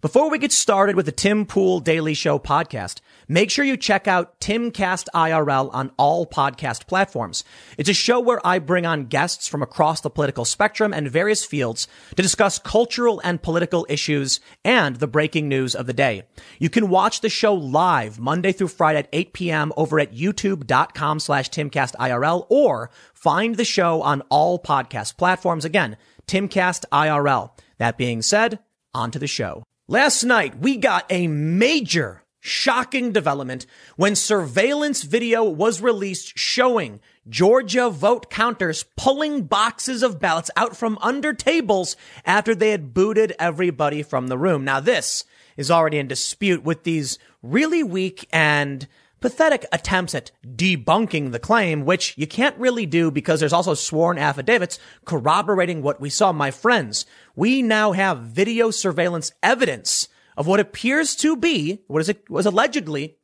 Before we get started with the Tim Pool Daily Show podcast, make sure you check out Timcast IRL on all podcast platforms. It's a show where I bring on guests from across the political spectrum and various fields to discuss cultural and political issues and the breaking news of the day. You can watch the show live Monday through Friday at 8 p.m. over at youtube.com slash timcastirl or find the show on all podcast platforms. Again, Timcast IRL. That being said, on to the show. Last night, we got a major shocking development when surveillance video was released showing Georgia vote counters pulling boxes of ballots out from under tables after they had booted everybody from the room. Now, this is already in dispute with these really weak and pathetic attempts at debunking the claim, which you can't really do because there's also sworn affidavits corroborating what we saw. My friends, we now have video surveillance evidence of what appears to be, what is it, was allegedly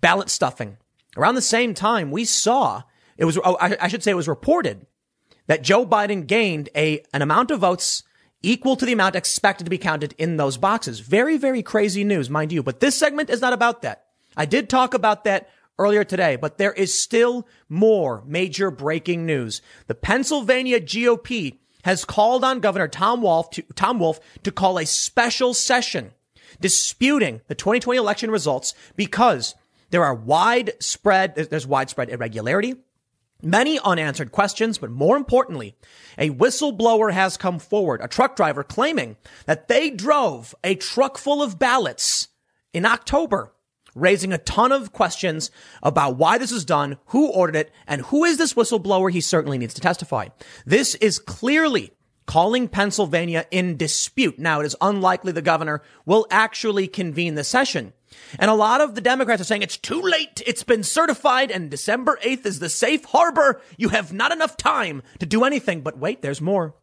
ballot stuffing. Around the same time, we saw, it was, oh, I, I should say it was reported that Joe Biden gained a, an amount of votes equal to the amount expected to be counted in those boxes. Very, very crazy news, mind you. But this segment is not about that. I did talk about that earlier today, but there is still more major breaking news. The Pennsylvania GOP has called on Governor Tom Wolf to, Tom Wolf to call a special session disputing the 2020 election results because there are widespread, there's widespread irregularity, many unanswered questions, but more importantly, a whistleblower has come forward, a truck driver claiming that they drove a truck full of ballots in October raising a ton of questions about why this was done, who ordered it, and who is this whistleblower? He certainly needs to testify. This is clearly calling Pennsylvania in dispute. Now, it is unlikely the governor will actually convene the session. And a lot of the Democrats are saying it's too late. It's been certified and December 8th is the safe harbor. You have not enough time to do anything. But wait, there's more.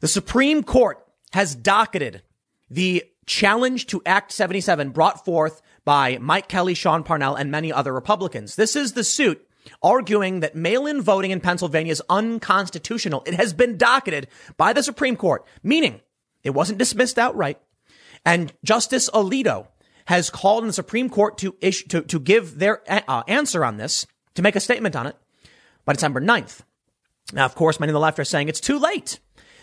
The Supreme Court has docketed the challenge to Act 77 brought forth by Mike Kelly, Sean Parnell, and many other Republicans. This is the suit arguing that mail-in voting in Pennsylvania is unconstitutional. It has been docketed by the Supreme Court, meaning it wasn't dismissed outright. And Justice Alito has called on the Supreme Court to issue, to, to give their uh, answer on this, to make a statement on it by December 9th. Now, of course, many on the left are saying it's too late.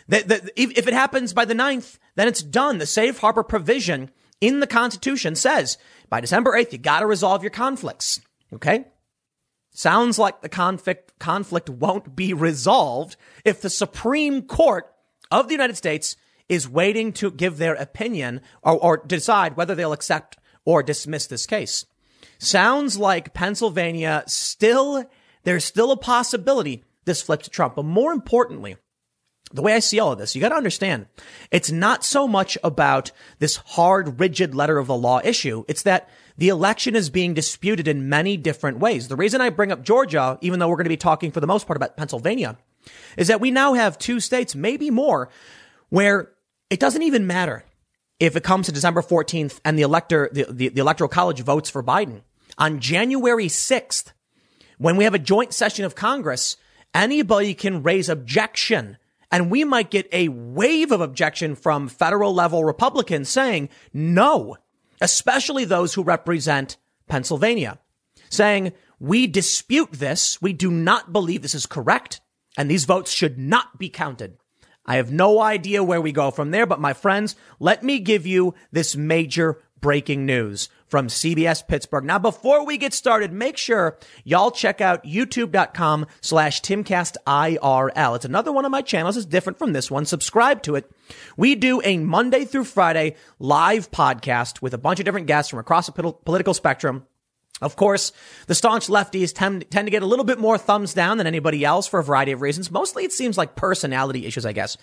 That, that if it happens by the 9th, then it's done. The safe harbor provision in the Constitution says by December 8th, you got to resolve your conflicts. Okay. Sounds like the conflict, conflict won't be resolved if the Supreme Court of the United States is waiting to give their opinion or, or decide whether they'll accept or dismiss this case. Sounds like Pennsylvania still, there's still a possibility this flips to Trump. But more importantly, the way I see all of this, you got to understand, it's not so much about this hard, rigid letter of the law issue. It's that the election is being disputed in many different ways. The reason I bring up Georgia, even though we're going to be talking for the most part about Pennsylvania, is that we now have two states, maybe more, where it doesn't even matter if it comes to December 14th and the elector, the, the, the electoral college votes for Biden. On January 6th, when we have a joint session of Congress, anybody can raise objection and we might get a wave of objection from federal level Republicans saying no, especially those who represent Pennsylvania, saying we dispute this. We do not believe this is correct. And these votes should not be counted. I have no idea where we go from there, but my friends, let me give you this major breaking news from CBS Pittsburgh. Now, before we get started, make sure y'all check out youtube.com slash timcastirl. It's another one of my channels. It's different from this one. Subscribe to it. We do a Monday through Friday live podcast with a bunch of different guests from across the political spectrum. Of course, the staunch lefties tend, tend to get a little bit more thumbs down than anybody else for a variety of reasons. Mostly it seems like personality issues, I guess.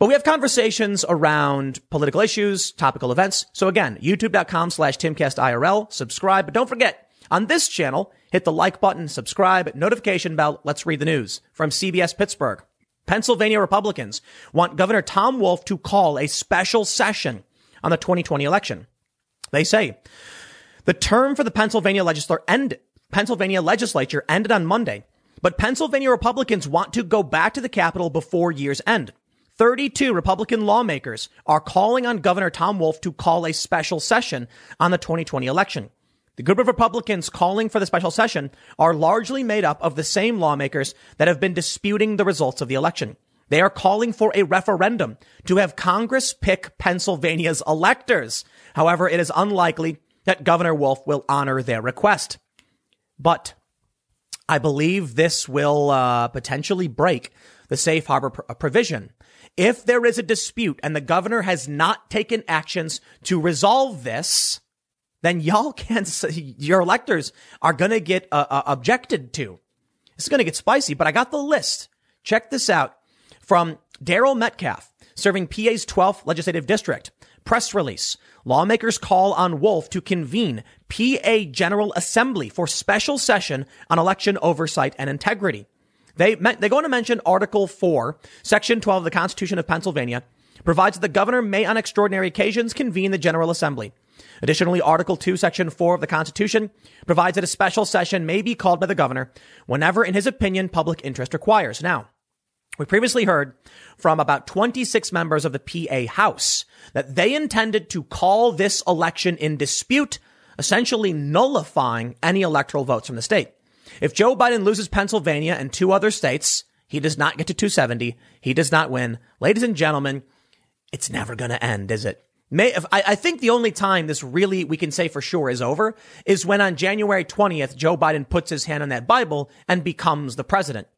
But we have conversations around political issues, topical events. So again, youtube.com slash timcastirl, subscribe. But don't forget, on this channel, hit the like button, subscribe, notification bell. Let's read the news from CBS Pittsburgh. Pennsylvania Republicans want Governor Tom Wolf to call a special session on the 2020 election. They say the term for the Pennsylvania legislature end, Pennsylvania legislature ended on Monday, but Pennsylvania Republicans want to go back to the Capitol before year's end. 32 Republican lawmakers are calling on Governor Tom Wolf to call a special session on the 2020 election. The group of Republicans calling for the special session are largely made up of the same lawmakers that have been disputing the results of the election. They are calling for a referendum to have Congress pick Pennsylvania's electors. However, it is unlikely that Governor Wolf will honor their request. But I believe this will uh, potentially break the safe harbor pr- provision. If there is a dispute and the governor has not taken actions to resolve this, then y'all can your electors are going to get uh, uh, objected to. It's going to get spicy, but I got the list. Check this out from Daryl Metcalfe, serving PA's 12th legislative district. Press release. Lawmakers call on Wolf to convene PA General Assembly for special session on election oversight and integrity. They, they go on to mention Article 4, Section 12 of the Constitution of Pennsylvania provides that the governor may on extraordinary occasions convene the General Assembly. Additionally, Article 2, Section 4 of the Constitution provides that a special session may be called by the governor whenever, in his opinion, public interest requires. Now, we previously heard from about 26 members of the PA House that they intended to call this election in dispute, essentially nullifying any electoral votes from the state. If Joe Biden loses Pennsylvania and two other states, he does not get to 270. He does not win. Ladies and gentlemen, it's never going to end, is it? May, if, I, I think the only time this really we can say for sure is over is when on January 20th, Joe Biden puts his hand on that Bible and becomes the president.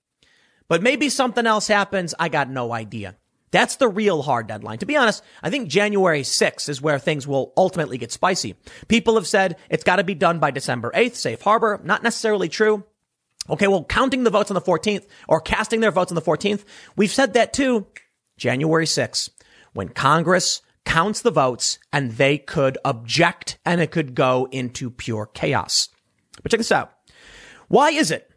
But maybe something else happens. I got no idea. That's the real hard deadline. To be honest, I think January 6th is where things will ultimately get spicy. People have said it's got to be done by December 8th, safe harbor. Not necessarily true. Okay, well, counting the votes on the 14th or casting their votes on the 14th, we've said that too. January 6th, when Congress counts the votes and they could object and it could go into pure chaos. But check this out. Why is it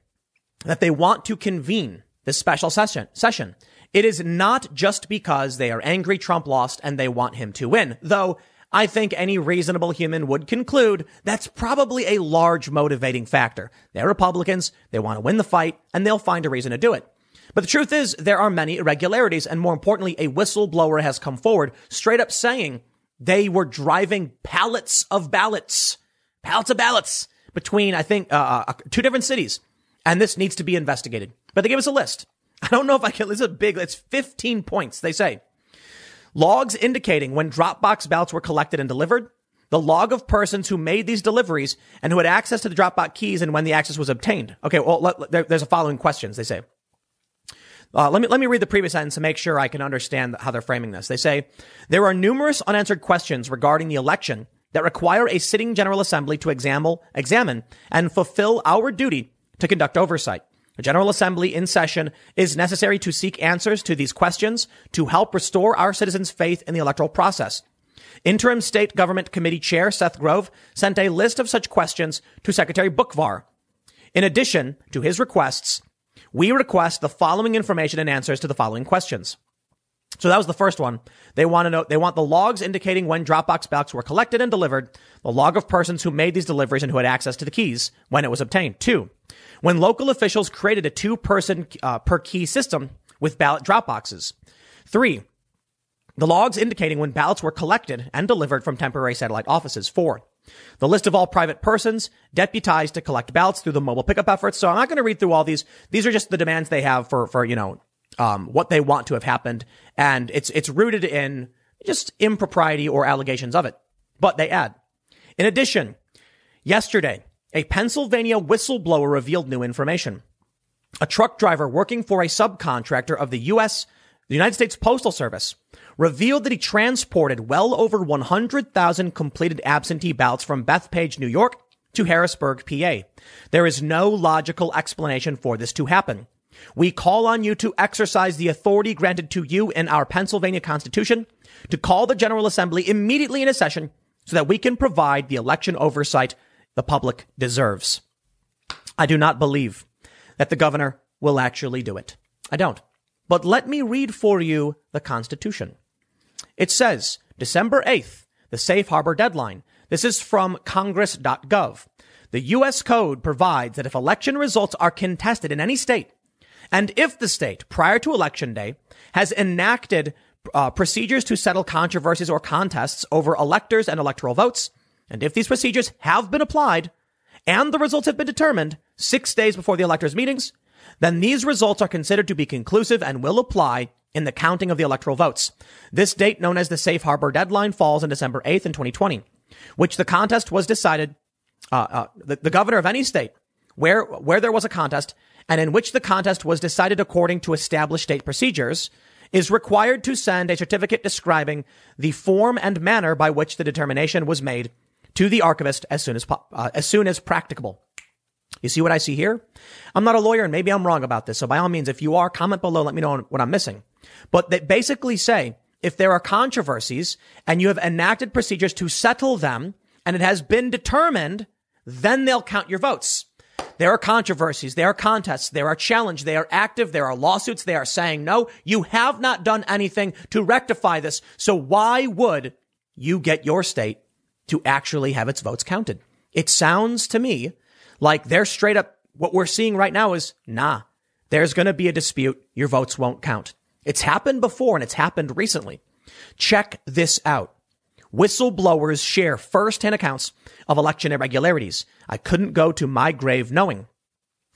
that they want to convene this special session? Session. It is not just because they are angry Trump lost and they want him to win, though I think any reasonable human would conclude that's probably a large motivating factor. They're Republicans, they want to win the fight, and they'll find a reason to do it. But the truth is, there are many irregularities, and more importantly, a whistleblower has come forward straight up saying they were driving pallets of ballots, pallets of ballots between, I think, uh, uh, uh, two different cities. And this needs to be investigated. But they gave us a list. I don't know if I can, this is a big, it's 15 points, they say. Logs indicating when Dropbox ballots were collected and delivered, the log of persons who made these deliveries and who had access to the Dropbox keys and when the access was obtained. Okay, well, let, there, there's a following questions, they say. Uh, let me let me read the previous sentence to make sure I can understand how they're framing this. They say there are numerous unanswered questions regarding the election that require a sitting General Assembly to examine, examine and fulfill our duty to conduct oversight. A General Assembly in session is necessary to seek answers to these questions to help restore our citizens' faith in the electoral process. Interim State Government Committee Chair Seth Grove sent a list of such questions to Secretary Boockvar. In addition to his requests, we request the following information and answers to the following questions. So that was the first one. They want to know, they want the logs indicating when Dropbox ballots were collected and delivered, the log of persons who made these deliveries and who had access to the keys when it was obtained. Two, when local officials created a two person uh, per key system with ballot drop boxes. Three, the logs indicating when ballots were collected and delivered from temporary satellite offices. Four, the list of all private persons deputized to collect ballots through the mobile pickup efforts. So I'm not going to read through all these. These are just the demands they have for, for, you know, um, what they want to have happened. And it's, it's rooted in just impropriety or allegations of it. But they add, in addition, yesterday, a Pennsylvania whistleblower revealed new information. A truck driver working for a subcontractor of the U.S. the United States Postal Service revealed that he transported well over 100,000 completed absentee ballots from Bethpage, New York to Harrisburg, PA. There is no logical explanation for this to happen. We call on you to exercise the authority granted to you in our Pennsylvania Constitution to call the General Assembly immediately in a session so that we can provide the election oversight the public deserves. I do not believe that the governor will actually do it. I don't. But let me read for you the Constitution. It says December 8th, the safe harbor deadline. This is from congress.gov. The U.S. Code provides that if election results are contested in any state And if the state, prior to election day, has enacted uh, procedures to settle controversies or contests over electors and electoral votes, and if these procedures have been applied and the results have been determined six days before the electors' meetings, then these results are considered to be conclusive and will apply in the counting of the electoral votes. This date, known as the safe harbor deadline, falls on December 8th in 2020, which the contest was decided, uh, uh, the, the governor of any state where, where there was a contest and in which the contest was decided according to established state procedures is required to send a certificate describing the form and manner by which the determination was made to the archivist as soon as, uh, as soon as practicable. You see what I see here? I'm not a lawyer and maybe I'm wrong about this. So by all means, if you are, comment below, let me know what I'm missing. But they basically say if there are controversies and you have enacted procedures to settle them and it has been determined, then they'll count your votes. There are controversies. There are contests. There are challenges. They are active. There are lawsuits. They are saying, no, you have not done anything to rectify this. So why would you get your state to actually have its votes counted? It sounds to me like they're straight up. What we're seeing right now is, nah, there's going to be a dispute. Your votes won't count. It's happened before and it's happened recently. Check this out. Whistleblowers share firsthand accounts of election irregularities. I couldn't go to my grave knowing.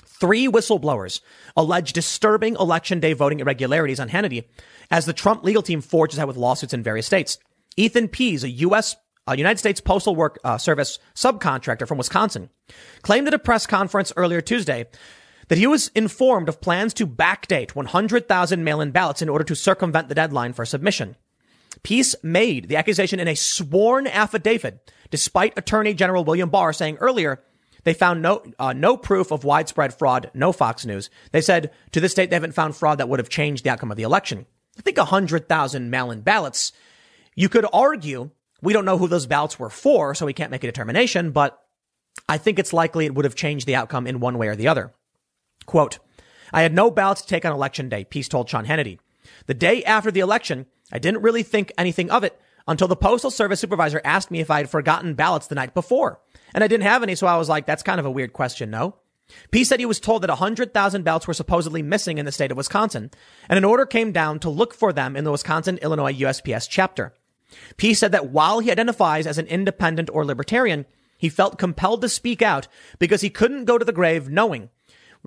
Three whistleblowers allege disturbing election day voting irregularities on Hannity as the Trump legal team forges ahead with lawsuits in various states. Ethan Pease, a U.S. Uh, United States Postal Work uh, Service subcontractor from Wisconsin, claimed at a press conference earlier Tuesday that he was informed of plans to backdate 100,000 mail-in ballots in order to circumvent the deadline for submission. Pease made the accusation in a sworn affidavit, despite Attorney General William Barr saying earlier they found no uh, no proof of widespread fraud. No Fox News. They said to this date they haven't found fraud that would have changed the outcome of the election. I think 100,000 mail-in ballots. You could argue we don't know who those ballots were for, so we can't make a determination, but I think it's likely it would have changed the outcome in one way or the other. Quote, I had no ballots to take on election day, Pease told Sean Hannity. The day after the election, I didn't really think anything of it until the Postal Service supervisor asked me if I had forgotten ballots the night before. And I didn't have any, so I was like, that's kind of a weird question, no? Pease said he was told that 100,000 ballots were supposedly missing in the state of Wisconsin, and an order came down to look for them in the Wisconsin Illinois USPS chapter. Pease said that while he identifies as an independent or libertarian, he felt compelled to speak out because he couldn't go to the grave knowing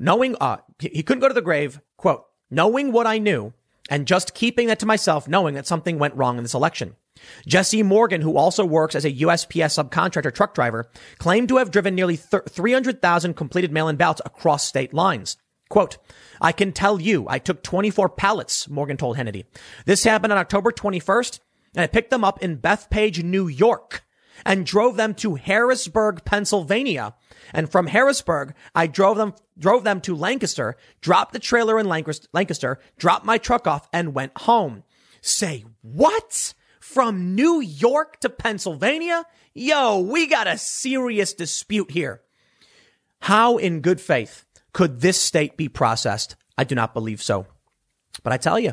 knowing, uh, he couldn't go to the grave, quote, knowing what I knew and just keeping that to myself, knowing that something went wrong in this election. Jesse Morgan, who also works as a USPS subcontractor truck driver, claimed to have driven nearly 300,000 completed mail-in ballots across state lines. Quote, I can tell you, I took 24 pallets, Morgan told Hannity. This happened on October 21st, and I picked them up in Bethpage, New York, and drove them to Harrisburg, Pennsylvania, and from Harrisburg, I drove them, drove them to Lancaster, dropped the trailer in Lancaster, dropped my truck off and went home. Say what? From New York to Pennsylvania? Yo, we got a serious dispute here. How in good faith could this state be processed? I do not believe so. But I tell you,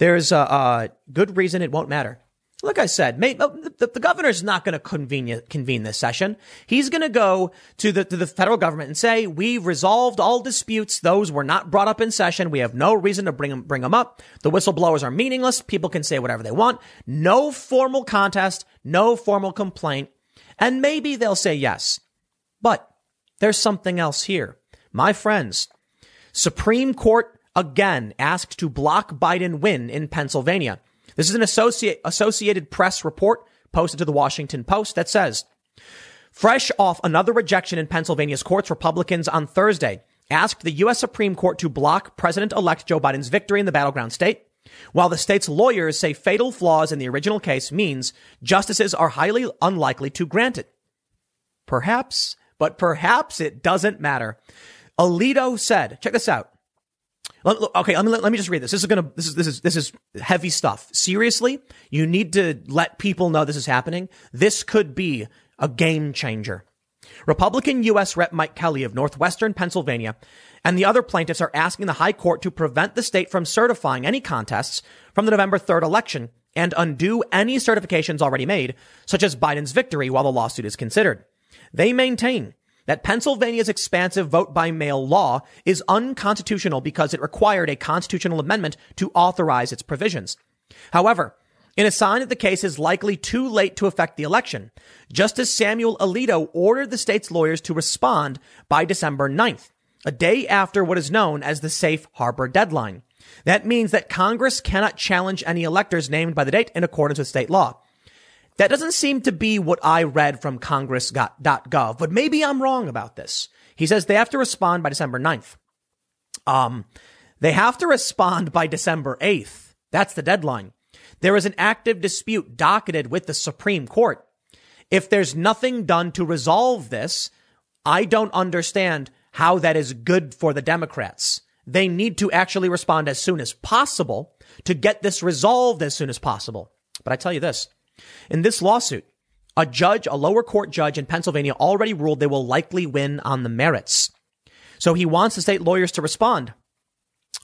there's a, a good reason it won't matter. Like I said, may, uh, the, the governor's not going to convene, convene this session. He's going to go to the, to the federal government and say, we've resolved all disputes. Those were not brought up in session. We have no reason to bring them, bring them up. The whistleblowers are meaningless. People can say whatever they want. No formal contest, no formal complaint. And maybe they'll say yes. But there's something else here. My friends, Supreme Court again asked to block Biden win in Pennsylvania. This is an associate, Associated Press report posted to the Washington Post that says, fresh off another rejection in Pennsylvania's courts, Republicans on Thursday asked the U.S. Supreme Court to block President-elect Joe Biden's victory in the battleground state. While the state's lawyers say fatal flaws in the original case means justices are highly unlikely to grant it. Perhaps, but perhaps it doesn't matter. Alito said, check this out. Okay, let me let me just read this. This is gonna this is this is this is heavy stuff. Seriously, you need to let people know this is happening. This could be a game changer. Republican U.S. Rep Mike Kelly of Northwestern Pennsylvania and the other plaintiffs are asking the High Court to prevent the state from certifying any contests from the November 3rd election and undo any certifications already made, such as Biden's victory while the lawsuit is considered. They maintain that Pennsylvania's expansive vote by mail law is unconstitutional because it required a constitutional amendment to authorize its provisions. However, in a sign that the case is likely too late to affect the election, Justice Samuel Alito ordered the state's lawyers to respond by December 9th, a day after what is known as the safe harbor deadline. That means that Congress cannot challenge any electors named by the date in accordance with state law. That doesn't seem to be what I read from congress.gov, but maybe I'm wrong about this. He says they have to respond by December 9th. Um, they have to respond by December 8th. That's the deadline. There is an active dispute docketed with the Supreme Court. If there's nothing done to resolve this, I don't understand how that is good for the Democrats. They need to actually respond as soon as possible to get this resolved as soon as possible. But I tell you this, in this lawsuit, a judge, a lower court judge in Pennsylvania already ruled they will likely win on the merits. So he wants the state lawyers to respond.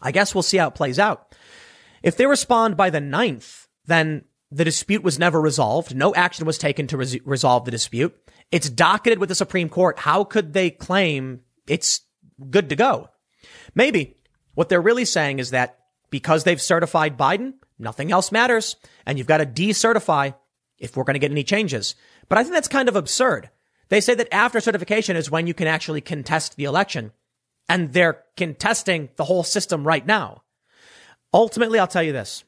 I guess we'll see how it plays out. If they respond by the 9th, then the dispute was never resolved. No action was taken to res- resolve the dispute. It's docketed with the Supreme Court. How could they claim it's good to go? Maybe what they're really saying is that because they've certified Biden, nothing else matters. And you've got to decertify if we're going to get any changes. But I think that's kind of absurd. They say that after certification is when you can actually contest the election. And they're contesting the whole system right now. Ultimately, I'll tell you this.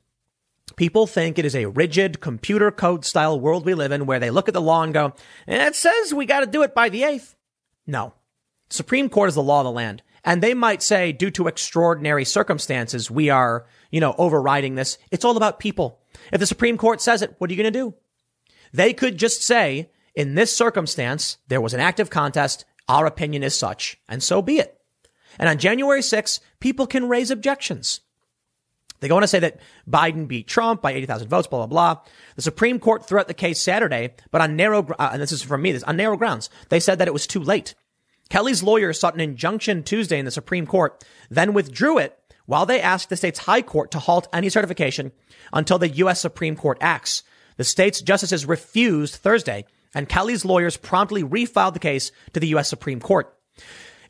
People think it is a rigid computer code style world we live in where they look at the law and go, it says we got to do it by the 8th. No. Supreme Court is the law of the land. And they might say, due to extraordinary circumstances, we are, you know, overriding this. It's all about people. If the Supreme Court says it, what are you going to do? They could just say, in this circumstance, there was an active contest. Our opinion is such, and so be it. And on January 6th, people can raise objections. They go on to say that Biden beat Trump by 80,000 votes, blah, blah, blah. The Supreme Court threw out the case Saturday, but on narrow, uh, and this is from me, this on narrow grounds. They said that it was too late. Kelly's lawyers sought an injunction Tuesday in the Supreme Court, then withdrew it while they asked the state's high court to halt any certification until the U.S. Supreme Court acts. The state's justices refused Thursday, and Kelly's lawyers promptly refiled the case to the U.S. Supreme Court.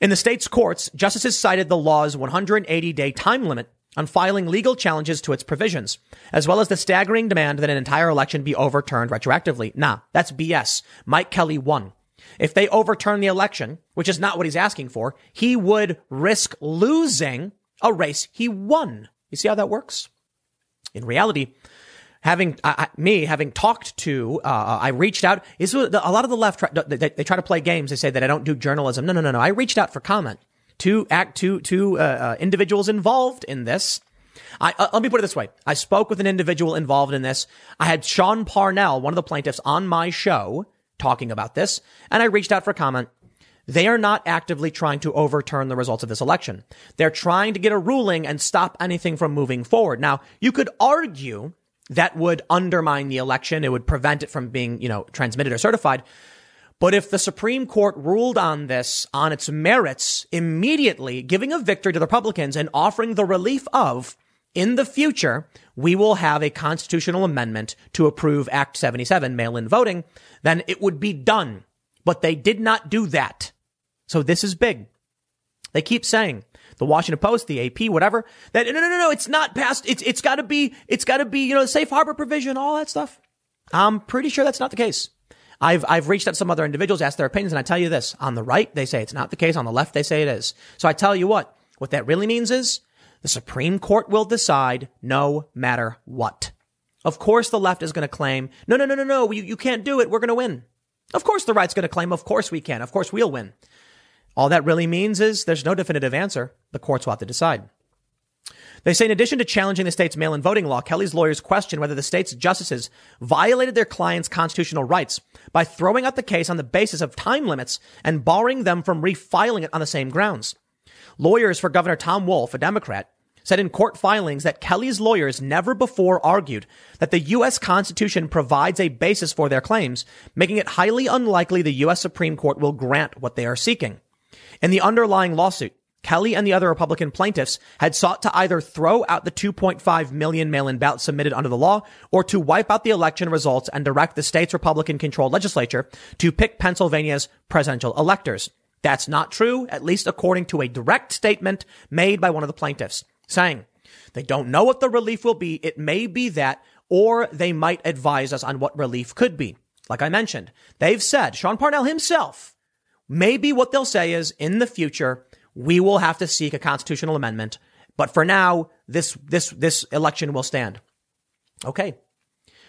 In the state's courts, justices cited the law's 180 day time limit on filing legal challenges to its provisions, as well as the staggering demand that an entire election be overturned retroactively. Nah, that's BS. Mike Kelly won. If they overturn the election, which is not what he's asking for, he would risk losing a race he won. You see how that works? In reality, having uh, me having talked to, uh, I reached out. Is a lot of the left try, they, they, try to play games. They say that I don't do journalism. No, no, no, no. I reached out for comment to act to to uh, uh, individuals involved in this. I, uh, let me put it this way. I spoke with an individual involved in this. I had Sean Parnell, one of the plaintiffs, on my show talking about this, and I reached out for comment. They are not actively trying to overturn the results of this election. They're trying to get a ruling and stop anything from moving forward. Now, you could argue that would undermine the election. It would prevent it from being, you know, transmitted or certified. But if the Supreme Court ruled on this on its merits immediately, giving a victory to the Republicans and offering the relief of in the future, we will have a constitutional amendment to approve Act 77, mail-in voting, then it would be done. But they did not do that. So this is big. They keep saying, the Washington Post, the AP, whatever, that no, no, no, no, it's not passed. It's, it's gotta be, it's gotta be, you know, the safe harbor provision, all that stuff. I'm pretty sure that's not the case. I've, I've reached out to some other individuals, asked their opinions, and I tell you this, on the right, they say it's not the case. On the left, they say it is. So I tell you what, what that really means is the Supreme Court will decide no matter what. Of course, the left is going to claim, no, no, no, no, no, you, you can't do it. We're going to win. Of course, the right's going to claim, of course we can. Of course, we'll win. All that really means is there's no definitive answer. The courts will have to decide. They say in addition to challenging the state's mail-in voting law, Kelly's lawyers question whether the state's justices violated their client's constitutional rights by throwing out the case on the basis of time limits and barring them from refiling it on the same grounds. Lawyers for Governor Tom Wolf, a Democrat, said in court filings that Kelly's lawyers never before argued that the U.S. Constitution provides a basis for their claims, making it highly unlikely the U.S. Supreme Court will grant what they are seeking. In the underlying lawsuit, Kelly and the other Republican plaintiffs had sought to either throw out the 2.5 million mail-in ballots submitted under the law or to wipe out the election results and direct the state's Republican controlled legislature to pick Pennsylvania's presidential electors. That's not true, at least according to a direct statement made by one of the plaintiffs saying they don't know what the relief will be. It may be that, or they might advise us on what relief could be. Like I mentioned, they've said, Sean Parnell himself, maybe what they'll say is in the future, we will have to seek a constitutional amendment. But for now, this, this, this election will stand. Okay.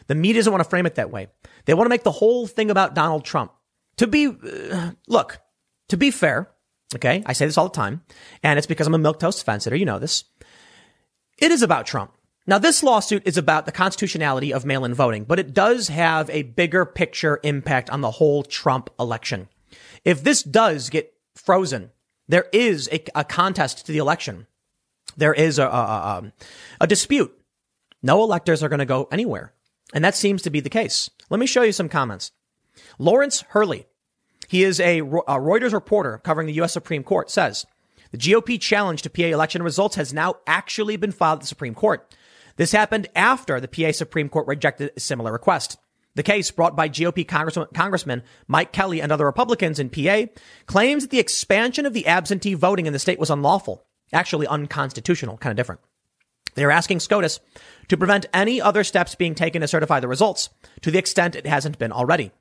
The media doesn't want to frame it that way. They want to make the whole thing about Donald Trump. To be, uh, look, to be fair, okay, I say this all the time, and it's because I'm a milquetoast fence sitter. You know this. It is about Trump. Now, this lawsuit is about the constitutionality of mail-in voting, but it does have a bigger picture impact on the whole Trump election. If this does get frozen, there is a, a contest to the election. There is a, a, um, a dispute. No electors are going to go anywhere. And that seems to be the case. Let me show you some comments. Lawrence Hurley, he is a Reuters reporter covering the U.S. Supreme Court, says the GOP challenge to PA election results has now actually been filed at the Supreme Court. This happened after the PA Supreme Court rejected a similar request. The case brought by GOP Congressman, Mike Kelly and other Republicans in PA claims that the expansion of the absentee voting in the state was unlawful, actually unconstitutional, kind of different. They are asking SCOTUS to prevent any other steps being taken to certify the results to the extent it hasn't been already.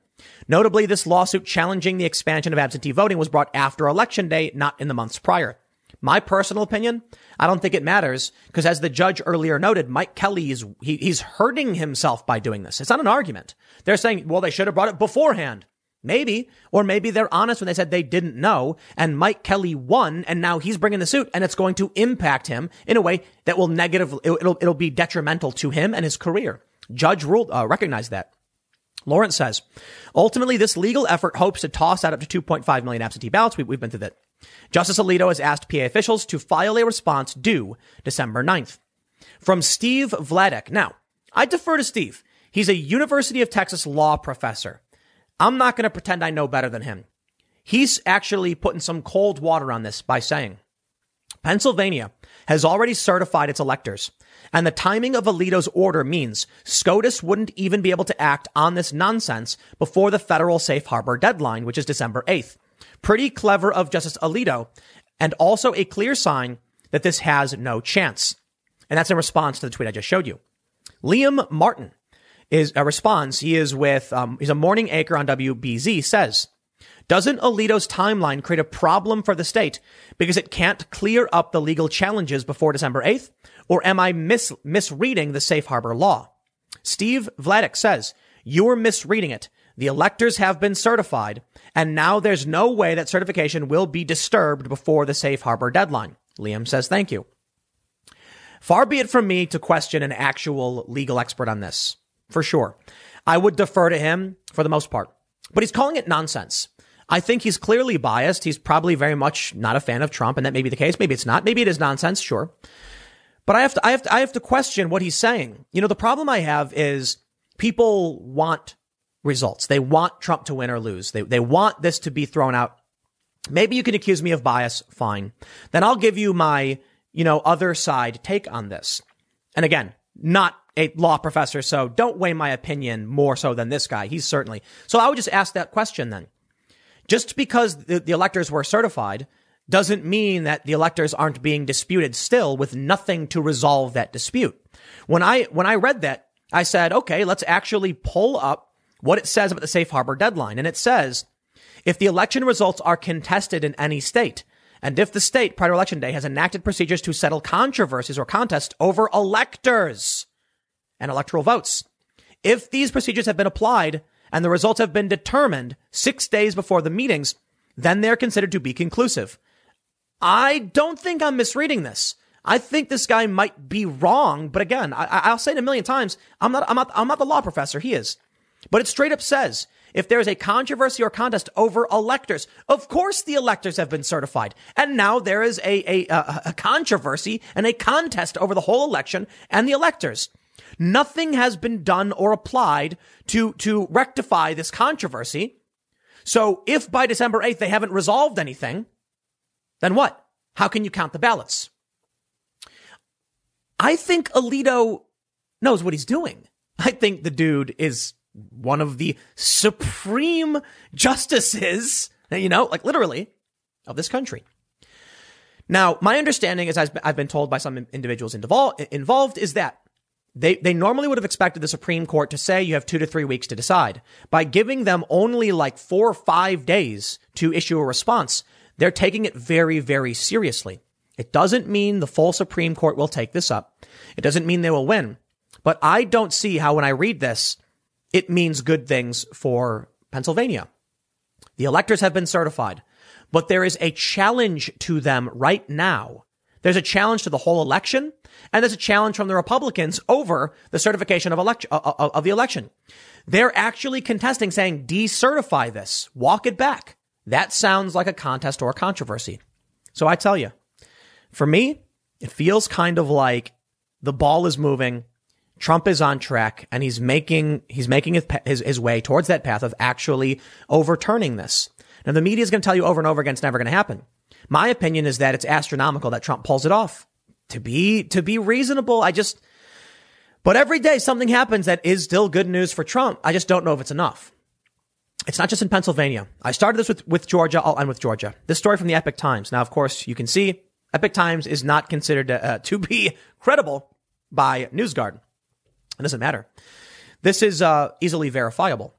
Notably, this lawsuit challenging the expansion of absentee voting was brought after election day, not in the months prior. My personal opinion, I don't think it matters because as the judge earlier noted, Mike Kelly is, he, he's hurting himself by doing this. It's not an argument. They're saying, well, they should have brought it beforehand. Maybe, or maybe they're honest when they said they didn't know and Mike Kelly won and now he's bringing the suit and it's going to impact him in a way that will negatively, it'll, it'll be detrimental to him and his career. Judge ruled, uh, recognized that. Lawrence says, ultimately, this legal effort hopes to toss out up to 2.5 million absentee ballots. We, have been through that. Justice Alito has asked PA officials to file a response due December 9th. From Steve Vladeck. Now, I defer to Steve. He's a University of Texas law professor. I'm not going to pretend I know better than him. He's actually putting some cold water on this by saying, Pennsylvania has already certified its electors. And the timing of Alito's order means SCOTUS wouldn't even be able to act on this nonsense before the federal safe harbor deadline, which is December 8th. Pretty clever of Justice Alito, and also a clear sign that this has no chance. And that's in response to the tweet I just showed you. Liam Martin is a response. He is with, um, he's a morning anchor on WBZ says, doesn't Alito's timeline create a problem for the state because it can't clear up the legal challenges before December 8th? Or am I mis- misreading the safe harbor law? Steve Vladeck says, you're misreading it. The electors have been certified, and now there's no way that certification will be disturbed before the safe harbor deadline. Liam says, thank you. Far be it from me to question an actual legal expert on this, for sure. I would defer to him for the most part, but he's calling it nonsense. I think he's clearly biased. He's probably very much not a fan of Trump, and that may be the case. Maybe it's not. Maybe it is nonsense, sure. But I have to, I have to, I have to question what he's saying. You know, the problem I have is people want results. They want Trump to win or lose. They, they want this to be thrown out. Maybe you can accuse me of bias. Fine. Then I'll give you my, you know, other side take on this. And again, not a law professor, so don't weigh my opinion more so than this guy. He's certainly. So I would just ask that question then. Just because the, the electors were certified doesn't mean that the electors aren't being disputed still with nothing to resolve that dispute. When I, when I read that, I said, okay, let's actually pull up what it says about the safe harbor deadline. And it says, if the election results are contested in any state, and if the state prior to election day has enacted procedures to settle controversies or contests over electors and electoral votes, if these procedures have been applied and the results have been determined six days before the meetings, then they're considered to be conclusive. I don't think I'm misreading this. I think this guy might be wrong, but again, I, will say it a million times. I'm not, I'm not, I'm not the law professor. He is. But it straight up says, if there is a controversy or contest over electors, of course the electors have been certified. And now there is a, a, a controversy and a contest over the whole election and the electors. Nothing has been done or applied to, to rectify this controversy. So if by December 8th they haven't resolved anything, then what? How can you count the ballots? I think Alito knows what he's doing. I think the dude is one of the supreme justices, you know, like literally of this country. Now, my understanding, as I've been told by some individuals involved, is that they, they normally would have expected the Supreme Court to say you have two to three weeks to decide. By giving them only like four or five days to issue a response, they're taking it very, very seriously. It doesn't mean the full Supreme Court will take this up. It doesn't mean they will win. But I don't see how when I read this, it means good things for Pennsylvania. The electors have been certified, but there is a challenge to them right now. There's a challenge to the whole election, and there's a challenge from the Republicans over the certification of election uh, uh, of the election. They're actually contesting, saying, decertify this, walk it back. That sounds like a contest or a controversy. So I tell you, for me, it feels kind of like the ball is moving. Trump is on track and he's making, he's making his, his, his way towards that path of actually overturning this. Now the media is going to tell you over and over again it's never going to happen. My opinion is that it's astronomical that Trump pulls it off. To be, to be reasonable, I just, but every day something happens that is still good news for Trump. I just don't know if it's enough. It's not just in Pennsylvania. I started this with, with Georgia. I'll end with Georgia. This story from the Epoch Times. Now, of course, you can see Epoch Times is not considered uh, to be credible by NewsGuard. It doesn't matter. This is uh, easily verifiable.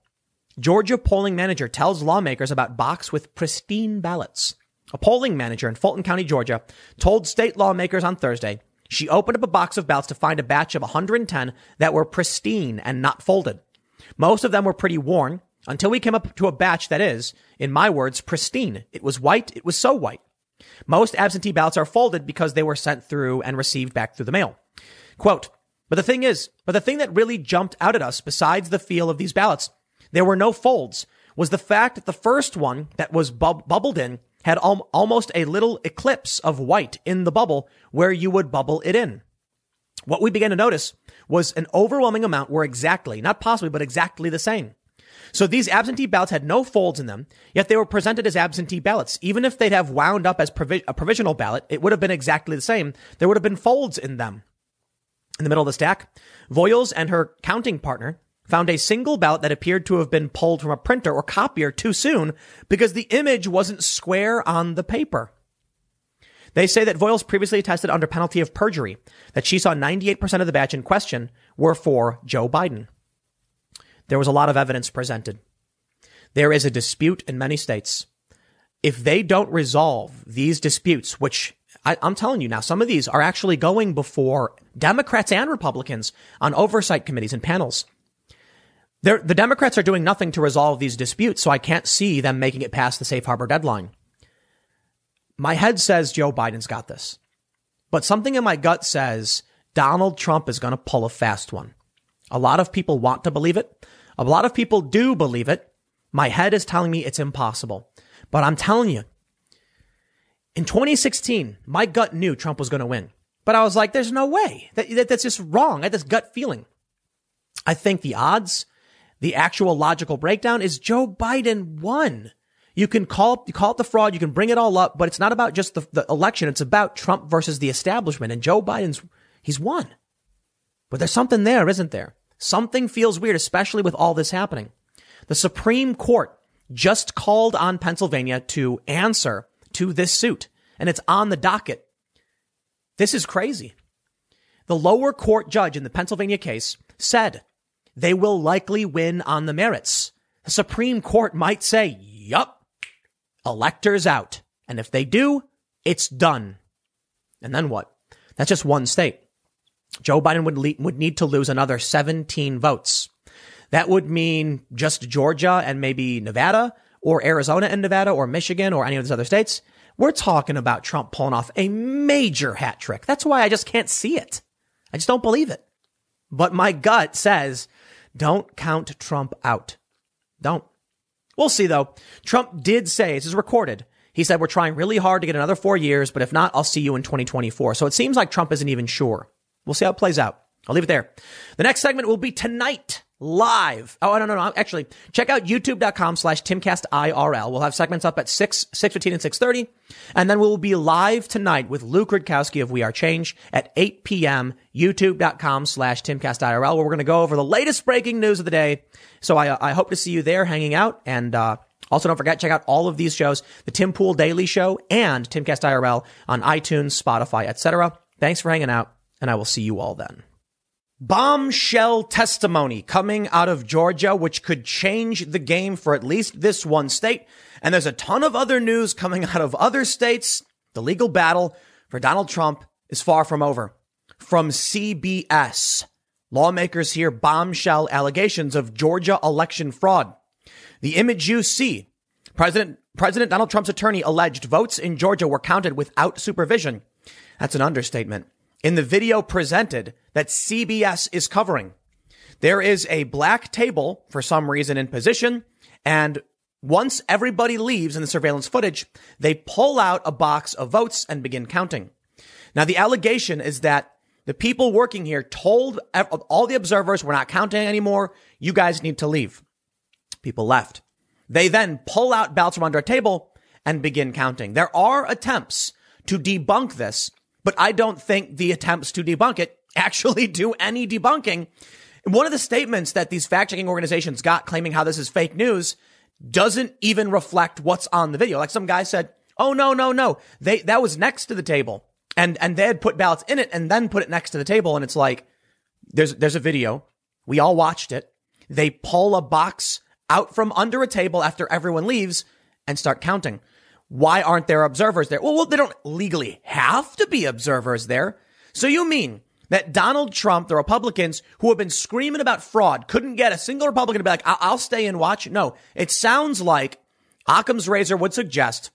Georgia polling manager tells lawmakers about box with pristine ballots. A polling manager in Fulton County, Georgia, told state lawmakers on Thursday she opened up a box of ballots to find a batch of 110 that were pristine and not folded. Most of them were pretty worn until we came up to a batch that is, in my words, pristine. It was white. It was so white. Most absentee ballots are folded because they were sent through and received back through the mail. Quote, but the thing is, but the thing that really jumped out at us besides the feel of these ballots, there were no folds, was the fact that the first one that was bub- bubbled in had al- almost a little eclipse of white in the bubble where you would bubble it in. What we began to notice was an overwhelming amount were exactly, not possibly, but exactly the same. So these absentee ballots had no folds in them, yet they were presented as absentee ballots. Even if they'd have wound up as provi- a provisional ballot, it would have been exactly the same. There would have been folds in them. In the middle of the stack, Voyles and her counting partner found a single ballot that appeared to have been pulled from a printer or copier too soon because the image wasn't square on the paper. They say that Voyles previously attested under penalty of perjury that she saw 98% of the batch in question were for Joe Biden. There was a lot of evidence presented. There is a dispute in many states. If they don't resolve these disputes, which I, am telling you now, some of these are actually going before Democrats and Republicans on oversight committees and panels. They're, the Democrats are doing nothing to resolve these disputes, so I can't see them making it past the safe harbor deadline. My head says Joe Biden's got this, but something in my gut says Donald Trump is going to pull a fast one. A lot of people want to believe it. A lot of people do believe it. My head is telling me it's impossible. But I'm telling you, in 2016, my gut knew Trump was going to win. But I was like, there's no way. That, that, that's just wrong. I had this gut feeling. I think the odds, the actual logical breakdown is Joe Biden won. You can call, you call it the fraud. You can bring it all up, but it's not about just the, the election. It's about Trump versus the establishment and Joe Biden's, he's won. But there's something there, isn't there? Something feels weird, especially with all this happening. The Supreme Court just called on Pennsylvania to answer to this suit, and it's on the docket. This is crazy. The lower court judge in the Pennsylvania case said they will likely win on the merits. The Supreme Court might say, yup, electors out. And if they do, it's done. And then what? That's just one state. Joe Biden would, le- would need to lose another 17 votes. That would mean just Georgia and maybe Nevada or Arizona and Nevada or Michigan or any of those other states. We're talking about Trump pulling off a major hat trick. That's why I just can't see it. I just don't believe it. But my gut says don't count Trump out. Don't. We'll see though. Trump did say, this is recorded. He said, we're trying really hard to get another four years, but if not, I'll see you in 2024. So it seems like Trump isn't even sure. We'll see how it plays out. I'll leave it there. The next segment will be tonight live. Oh, no, no, no. Actually, check out youtube.com slash timcastirl. We'll have segments up at 6, 6.15 and 6.30. And then we'll be live tonight with Luke Rudkowski of We Are Change at 8 p.m. youtube.com slash timcastirl, where we're going to go over the latest breaking news of the day. So I, I hope to see you there hanging out and, uh, Also, don't forget, check out all of these shows, the Tim Pool Daily Show and Timcast IRL on iTunes, Spotify, etc. Thanks for hanging out, and I will see you all then. Bombshell testimony coming out of Georgia, which could change the game for at least this one state. And there's a ton of other news coming out of other states. The legal battle for Donald Trump is far from over. From CBS, lawmakers hear bombshell allegations of Georgia election fraud. The image you see, President, President Donald Trump's attorney alleged votes in Georgia were counted without supervision. That's an understatement. In the video presented that CBS is covering, there is a black table for some reason in position. And once everybody leaves in the surveillance footage, they pull out a box of votes and begin counting. Now, the allegation is that the people working here told all the observers, we're not counting anymore. You guys need to leave. People left. They then pull out ballots from under a table and begin counting. There are attempts to debunk this, but I don't think the attempts to debunk it actually do any debunking. One of the statements that these fact checking organizations got claiming how this is fake news doesn't even reflect what's on the video. Like some guy said, Oh, no, no, no. They, that was next to the table and, and they had put ballots in it and then put it next to the table. And it's like, there's, there's a video. We all watched it. They pull a box out from under a table after everyone leaves and start counting. Why aren't there observers there? Well, they don't legally have to be observers there. So you mean that Donald Trump, the Republicans who have been screaming about fraud, couldn't get a single Republican to be like, I'll, I'll stay and watch? No, it sounds like Occam's razor would suggest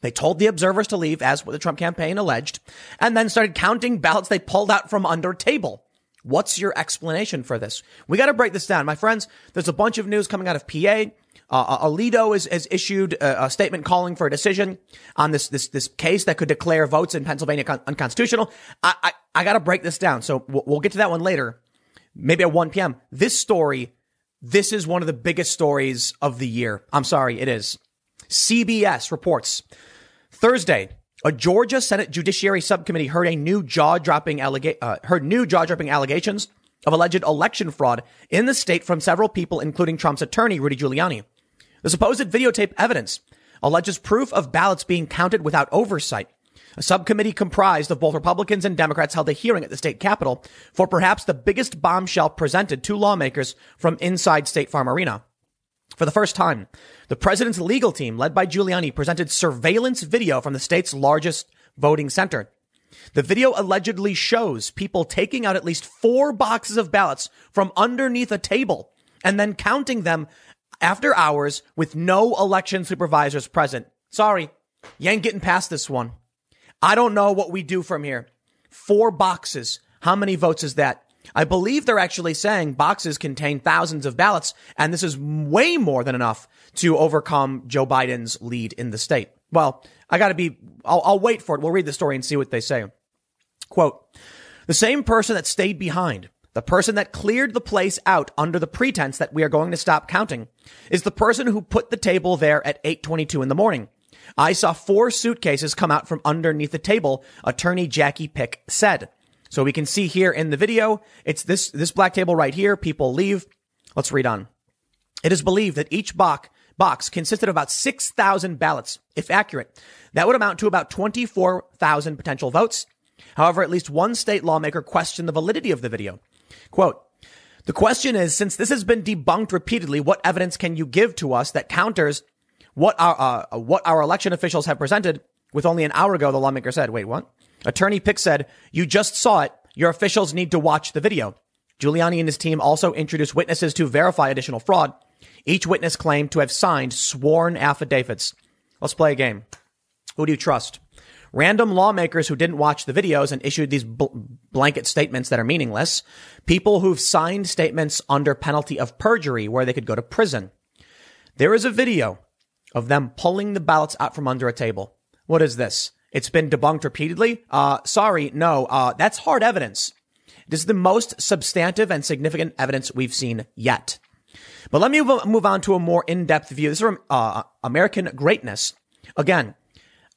they told the observers to leave, as the Trump campaign alleged, and then started counting ballots they pulled out from under table. What's your explanation for this? We got to break this down. My friends, there's a bunch of news coming out of PA. Uh, uh Alito has, has issued a, a, statement calling for a decision on this, this, this case that could declare votes in Pennsylvania con- unconstitutional. I, I, I got to break this down. So we'll, we'll get to that one later, maybe at 1 p.m. This story, this is one of the biggest stories of the year. I'm sorry, it is. CBS reports Thursday, a Georgia Senate Judiciary Subcommittee heard a new jaw-dropping allega- uh, heard new jaw-dropping allegations of alleged election fraud in the state from several people, including Trump's attorney Rudy Giuliani. The supposed videotape evidence alleges proof of ballots being counted without oversight. A subcommittee comprised of both Republicans and Democrats held a hearing at the state capitol for perhaps the biggest bombshell presented to lawmakers from inside State Farm Arena. For the first time, the president's legal team, led by Giuliani, presented surveillance video from the state's largest voting center. The video allegedly shows people taking out at least four boxes of ballots from underneath a table and then counting them after hours with no election supervisors present. Sorry, you ain't getting past this one. I don't know what we do from here. Four boxes. How many votes is that? I believe they're actually saying boxes contain thousands of ballots, and this is way more than enough to overcome Joe Biden's lead in the state. Well, I gotta be, I'll, I'll wait for it. We'll read the story and see what they say. Quote, the same person that stayed behind, the person that cleared the place out under the pretense that we are going to stop counting, is the person who put the table there at 822 in the morning. I saw four suitcases come out from underneath the table, attorney Jackie Pick said. So we can see here in the video, it's this, this black table right here. People leave. Let's read on. It is believed that each box, box consisted of about 6,000 ballots. If accurate, that would amount to about 24,000 potential votes. However, at least one state lawmaker questioned the validity of the video. Quote, the question is, since this has been debunked repeatedly, what evidence can you give to us that counters what our, uh, what our election officials have presented with only an hour ago? The lawmaker said, wait, what? Attorney Pick said, you just saw it. Your officials need to watch the video. Giuliani and his team also introduced witnesses to verify additional fraud. Each witness claimed to have signed sworn affidavits. Let's play a game. Who do you trust? Random lawmakers who didn't watch the videos and issued these bl- blanket statements that are meaningless. People who've signed statements under penalty of perjury where they could go to prison. There is a video of them pulling the ballots out from under a table. What is this? It's been debunked repeatedly. Uh, sorry, no, uh, that's hard evidence. This is the most substantive and significant evidence we've seen yet. But let me move on to a more in-depth view. This is from uh, American Greatness. Again,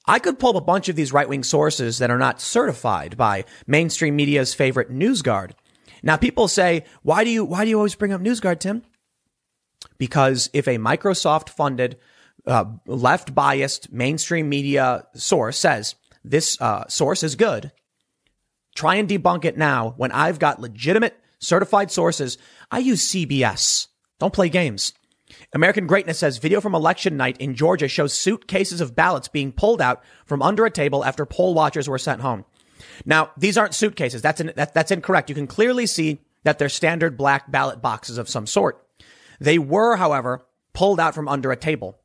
I could pull up a bunch of these right-wing sources that are not certified by mainstream media's favorite NewsGuard. Now, people say, "Why do you why do you always bring up NewsGuard, Tim?" Because if a Microsoft-funded uh, left biased mainstream media source says this uh, source is good. Try and debunk it now when I've got legitimate certified sources. I use CBS. Don't play games. American Greatness says video from election night in Georgia shows suitcases of ballots being pulled out from under a table after poll watchers were sent home. Now, these aren't suitcases. That's, that, that's incorrect. You can clearly see that they're standard black ballot boxes of some sort. They were, however, pulled out from under a table.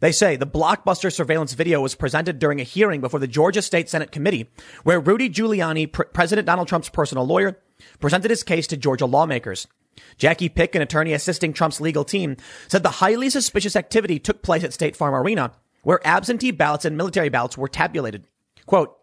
They say the blockbuster surveillance video was presented during a hearing before the Georgia State Senate Committee, where Rudy Giuliani, Pr- President Donald Trump's personal lawyer, presented his case to Georgia lawmakers. Jackie Pick, an attorney assisting Trump's legal team, said the highly suspicious activity took place at State Farm Arena, where absentee ballots and military ballots were tabulated. Quote,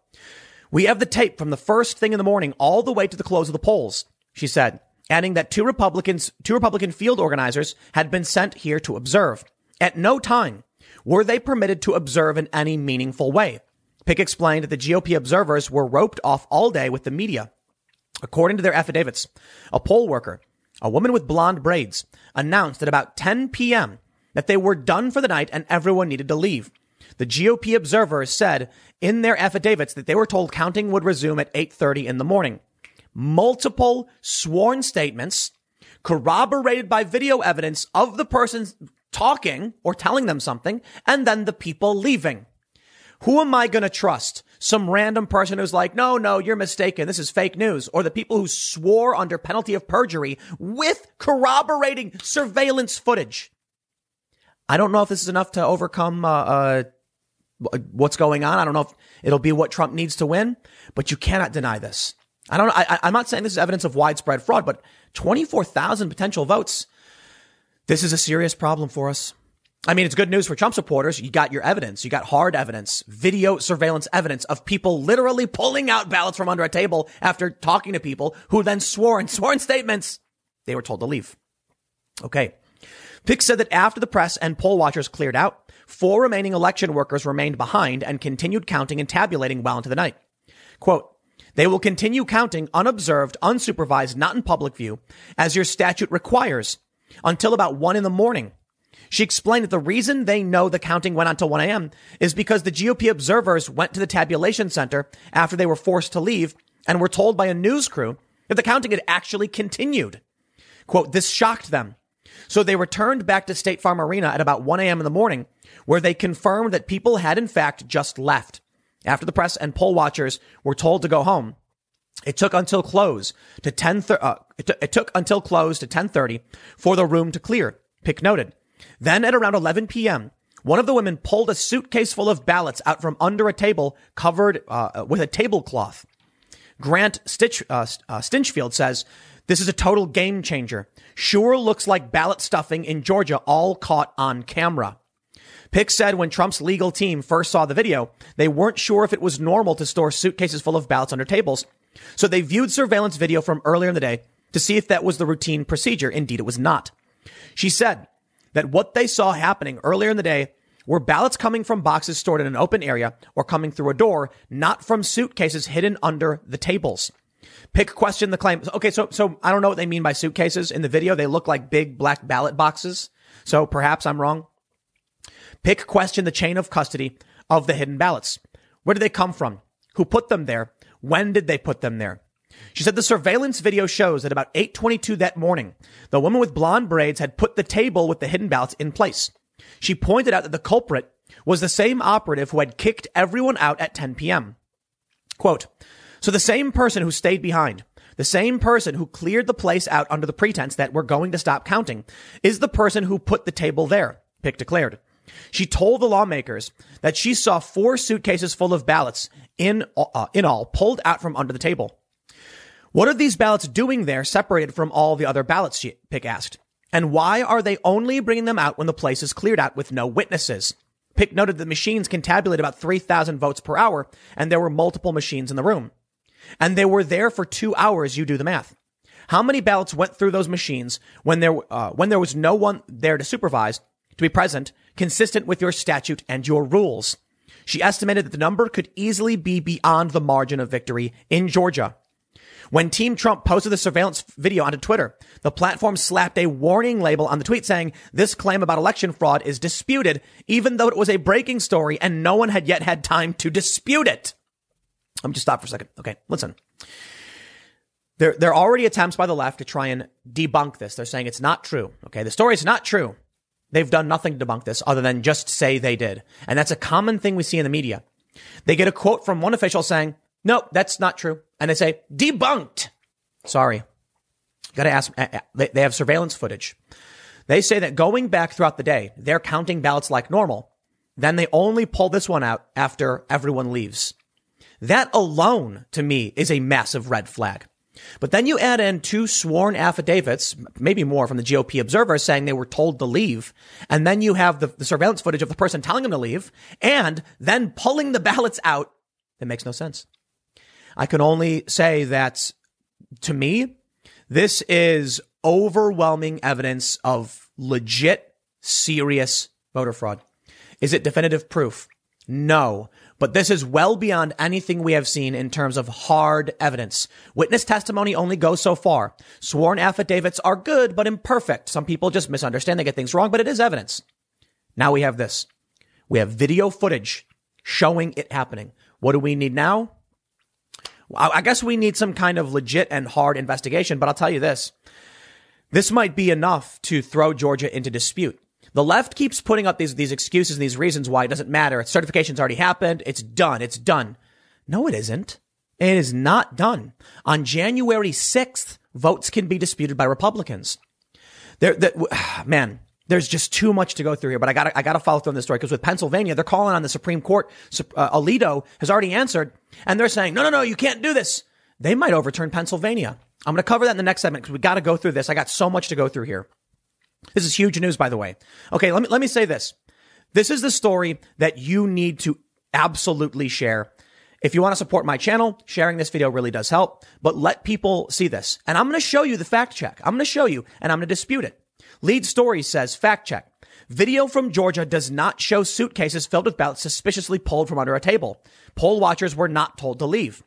we have the tape from the first thing in the morning all the way to the close of the polls, she said, adding that two Republicans, two Republican field organizers had been sent here to observe. At no time were they permitted to observe in any meaningful way. Pick explained that the GOP observers were roped off all day with the media. According to their affidavits, a poll worker, a woman with blonde braids, announced at about 10 p.m. that they were done for the night and everyone needed to leave. The GOP observers said in their affidavits that they were told counting would resume at 8:30 in the morning. Multiple sworn statements corroborated by video evidence of the person talking or telling them something and then the people leaving. Who am I going to trust? Some random person who's like, no, no, you're mistaken. This is fake news. Or the people who swore under penalty of perjury with corroborating surveillance footage. I don't know if this is enough to overcome uh, uh, what's going on. I don't know if it'll be what Trump needs to win, but you cannot deny this. I don't. I, I'm not saying this is evidence of widespread fraud, but 24,000 potential votes. This is a serious problem for us. I mean, it's good news for Trump supporters. You got your evidence. You got hard evidence, video surveillance evidence of people literally pulling out ballots from under a table after talking to people who then swore in sworn statements they were told to leave. Okay. Pick said that after the press and poll watchers cleared out, four remaining election workers remained behind and continued counting and tabulating well into the night. Quote, they will continue counting unobserved, unsupervised, not in public view, as your statute requires, until about one in the morning. She explained that the reason they know the counting went on till 1 a.m. is because the GOP observers went to the tabulation center after they were forced to leave and were told by a news crew that the counting had actually continued. Quote, this shocked them. So they returned back to State Farm Arena at about 1 a.m. in the morning, where they confirmed that people had in fact just left. After the press and poll watchers were told to go home, it took until close to 10, uh, it, t- it took until close to 1030 for the room to clear. Pick noted. Then at around 11 p.m., one of the women pulled a suitcase full of ballots out from under a table covered uh, with a tablecloth. Grant Stitch, uh, uh, Stinchfield says, this is a total game changer. Sure looks like ballot stuffing in Georgia all caught on camera. Pick said when Trump's legal team first saw the video, they weren't sure if it was normal to store suitcases full of ballots under tables. So they viewed surveillance video from earlier in the day to see if that was the routine procedure. Indeed, it was not. She said that what they saw happening earlier in the day were ballots coming from boxes stored in an open area or coming through a door, not from suitcases hidden under the tables. Pick question the claim. Okay, so so I don't know what they mean by suitcases in the video. They look like big black ballot boxes. So perhaps I'm wrong. Pick question the chain of custody of the hidden ballots. Where did they come from? Who put them there? When did they put them there? She said the surveillance video shows that about 822 that morning, the woman with blonde braids had put the table with the hidden ballots in place. She pointed out that the culprit was the same operative who had kicked everyone out at 10 p.m. Quote, so the same person who stayed behind, the same person who cleared the place out under the pretense that we're going to stop counting is the person who put the table there, Pick declared. She told the lawmakers that she saw four suitcases full of ballots in, uh, in all pulled out from under the table. What are these ballots doing there separated from all the other ballots? She, Pick asked. And why are they only bringing them out when the place is cleared out with no witnesses? Pick noted the machines can tabulate about 3,000 votes per hour, and there were multiple machines in the room. And they were there for two hours, you do the math. How many ballots went through those machines when there, uh, when there was no one there to supervise, to be present, consistent with your statute and your rules. She estimated that the number could easily be beyond the margin of victory in Georgia. When Team Trump posted the surveillance video onto Twitter, the platform slapped a warning label on the tweet saying this claim about election fraud is disputed, even though it was a breaking story and no one had yet had time to dispute it. Let me just stop for a second. Okay, listen. There, there are already attempts by the left to try and debunk this. They're saying it's not true. Okay, the story is not true. They've done nothing to debunk this other than just say they did. And that's a common thing we see in the media. They get a quote from one official saying, nope, that's not true. And they say, debunked. Sorry. Got to ask. Eh, eh, they have surveillance footage. They say that going back throughout the day, they're counting ballots like normal. Then they only pull this one out after everyone leaves. That alone to me is a massive red flag. But then you add in two sworn affidavits, maybe more from the GOP observers saying they were told to leave. And then you have the, the surveillance footage of the person telling them to leave and then pulling the ballots out. It makes no sense. I can only say that to me, this is overwhelming evidence of legit, serious voter fraud. Is it definitive proof? No, but this is well beyond anything we have seen in terms of hard evidence. Witness testimony only goes so far. Sworn affidavits are good, but imperfect. Some people just misunderstand. They get things wrong, but it is evidence. Now we have this. We have video footage showing it happening. What do we need now? I guess we need some kind of legit and hard investigation, but I'll tell you this. This might be enough to throw Georgia into dispute. The left keeps putting up these, these excuses and these reasons why it doesn't matter. Certification's already happened. It's done. It's done. No, it isn't. It is not done. On January 6th, votes can be disputed by Republicans. There, that, man, there's just too much to go through here, but I gotta, I gotta follow through on this story because with Pennsylvania, they're calling on the Supreme Court. Uh, Alito has already answered and they're saying, no, no, no, you can't do this. They might overturn Pennsylvania. I'm going to cover that in the next segment because we got to go through this. I got so much to go through here. This is huge news, by the way. Okay. Let me, let me say this. This is the story that you need to absolutely share. If you want to support my channel, sharing this video really does help, but let people see this. And I'm going to show you the fact check. I'm going to show you and I'm going to dispute it. Lead story says fact check. Video from Georgia does not show suitcases filled with ballots suspiciously pulled from under a table. Poll watchers were not told to leave.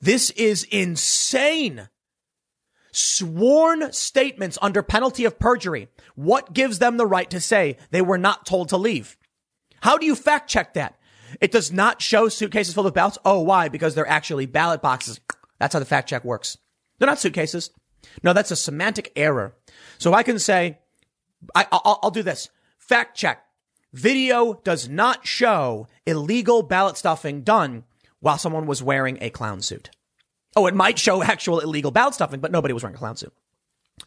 This is insane. Sworn statements under penalty of perjury. What gives them the right to say they were not told to leave? How do you fact check that? It does not show suitcases filled with ballots. Oh, why? Because they're actually ballot boxes. That's how the fact check works. They're not suitcases. No, that's a semantic error. So I can say, I, I'll, I'll do this. Fact check. Video does not show illegal ballot stuffing done while someone was wearing a clown suit. Oh, it might show actual illegal ballot stuffing, but nobody was wearing a clown suit.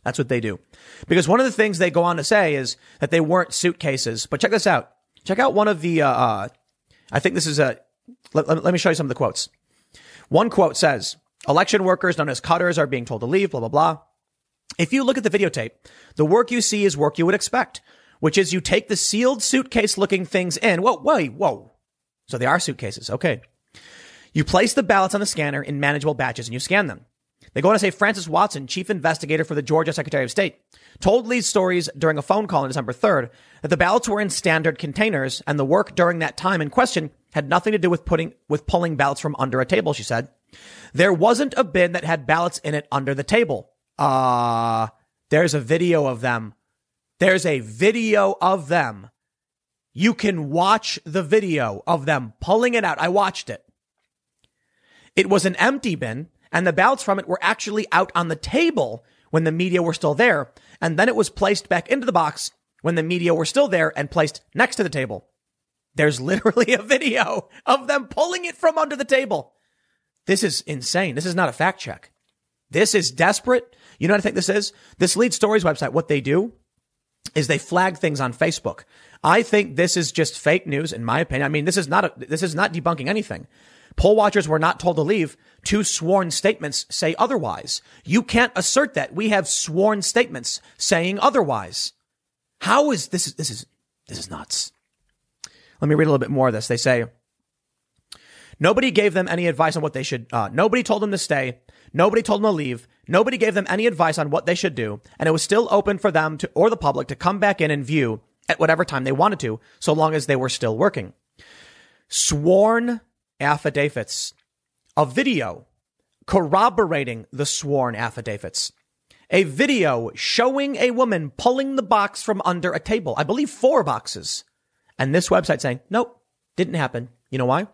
That's what they do. Because one of the things they go on to say is that they weren't suitcases. But check this out. Check out one of the, uh, uh I think this is a, let, let me show you some of the quotes. One quote says, election workers known as cutters are being told to leave, blah, blah, blah. If you look at the videotape, the work you see is work you would expect, which is you take the sealed suitcase looking things in. Whoa, wait, whoa. So they are suitcases. Okay. You place the ballots on the scanner in manageable batches and you scan them. They go on to say Frances Watson, chief investigator for the Georgia Secretary of State, told lead stories during a phone call on December 3rd that the ballots were in standard containers and the work during that time in question had nothing to do with putting, with pulling ballots from under a table, she said. There wasn't a bin that had ballots in it under the table. Uh, there's a video of them. There's a video of them. You can watch the video of them pulling it out. I watched it. It was an empty bin and the ballots from it were actually out on the table when the media were still there. And then it was placed back into the box when the media were still there and placed next to the table. There's literally a video of them pulling it from under the table. This is insane. This is not a fact check. This is desperate. You know what I think this is? This lead stories website, what they do is they flag things on Facebook. I think this is just fake news, in my opinion. I mean, this is not a, this is not debunking anything. Poll watchers were not told to leave. Two sworn statements say otherwise. You can't assert that. We have sworn statements saying otherwise. How is this? This is this is nuts. Let me read a little bit more of this. They say nobody gave them any advice on what they should. Uh, nobody told them to stay. Nobody told them to leave. Nobody gave them any advice on what they should do, and it was still open for them to, or the public to come back in and view at whatever time they wanted to, so long as they were still working. Sworn affidavits, a video corroborating the sworn affidavits. A video showing a woman pulling the box from under a table. I believe four boxes. And this website saying, nope, didn't happen. You know why?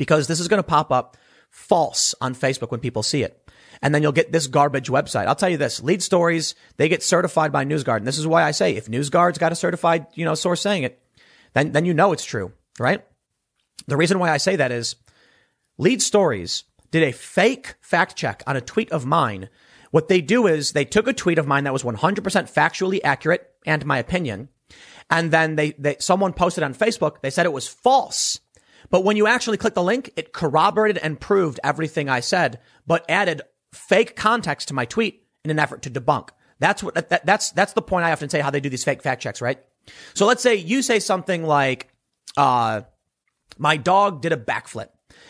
Because this is going to pop up false on Facebook when people see it. And then you'll get this garbage website. I'll tell you this, lead stories, they get certified by NewsGuard. And this is why I say if NewsGuard's got a certified, you know, source saying it, then, then you know it's true, right? The reason why I say that is lead stories did a fake fact check on a tweet of mine. What they do is they took a tweet of mine that was 100% factually accurate and my opinion. And then they, they, someone posted on Facebook. They said it was false. But when you actually click the link, it corroborated and proved everything I said, but added fake context to my tweet in an effort to debunk. That's what, that, that's, that's the point I often say how they do these fake fact checks, right? So let's say you say something like, uh, my dog did a backflip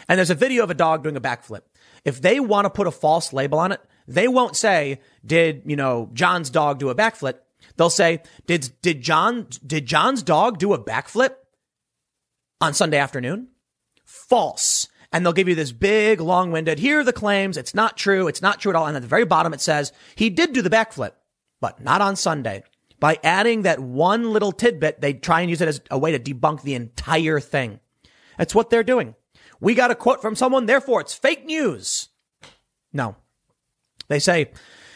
and there's a video of a dog doing a backflip. If they want to put a false label on it, they won't say, did, you know, John's dog do a backflip? They'll say, did, did John, did John's dog do a backflip on Sunday afternoon? False. And they'll give you this big, long-winded, here are the claims. It's not true. It's not true at all. And at the very bottom, it says he did do the backflip, but not on Sunday. By adding that one little tidbit, they try and use it as a way to debunk the entire thing. That's what they're doing. We got a quote from someone, therefore it's fake news. No. They say,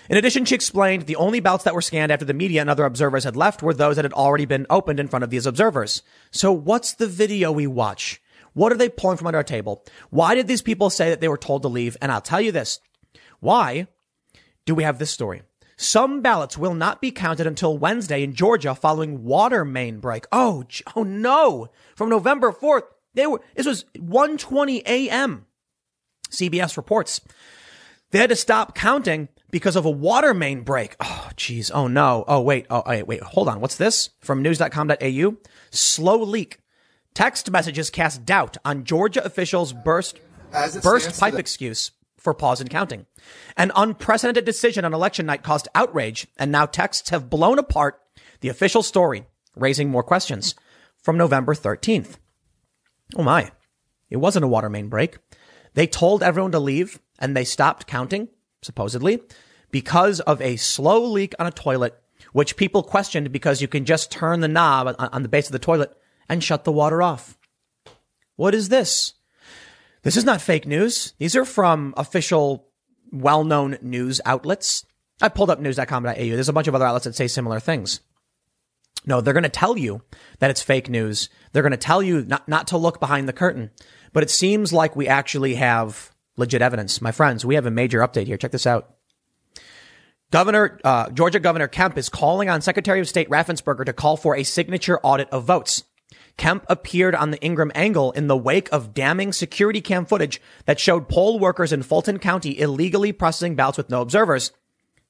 in addition, she explained the only ballots that were scanned after the media and other observers had left were those that had already been opened in front of these observers. So what's the video we watch? What are they pulling from under our table? Why did these people say that they were told to leave? And I'll tell you this. Why do we have this story? Some ballots will not be counted until Wednesday in Georgia following water main break. Oh, oh no. From November 4th, they were, this was 1:20 a.m. CBS reports. They had to stop counting because of a water main break. Oh, geez. Oh no. Oh, wait. Oh, wait, wait. Hold on. What's this? From news.com.au. Slow leak. Text messages cast doubt on Georgia officials burst, burst pipe excuse for pause in counting. An unprecedented decision on election night caused outrage, and now texts have blown apart the official story, raising more questions. From November 13th. Oh my. It wasn't a water main break. They told everyone to leave and they stopped counting, supposedly, because of a slow leak on a toilet, which people questioned because you can just turn the knob on the base of the toilet and shut the water off. What is this? This is not fake news. These are from official, well-known news outlets. I pulled up news.com.au. There's a bunch of other outlets that say similar things. No, they're going to tell you that it's fake news. They're going to tell you not, not to look behind the curtain. But it seems like we actually have legit evidence. My friends, we have a major update here. Check this out. Governor, uh, Georgia Governor Kemp is calling on Secretary of State Raffensperger to call for a signature audit of votes. Kemp appeared on the Ingraham Angle in the wake of damning security cam footage that showed poll workers in Fulton County illegally processing ballots with no observers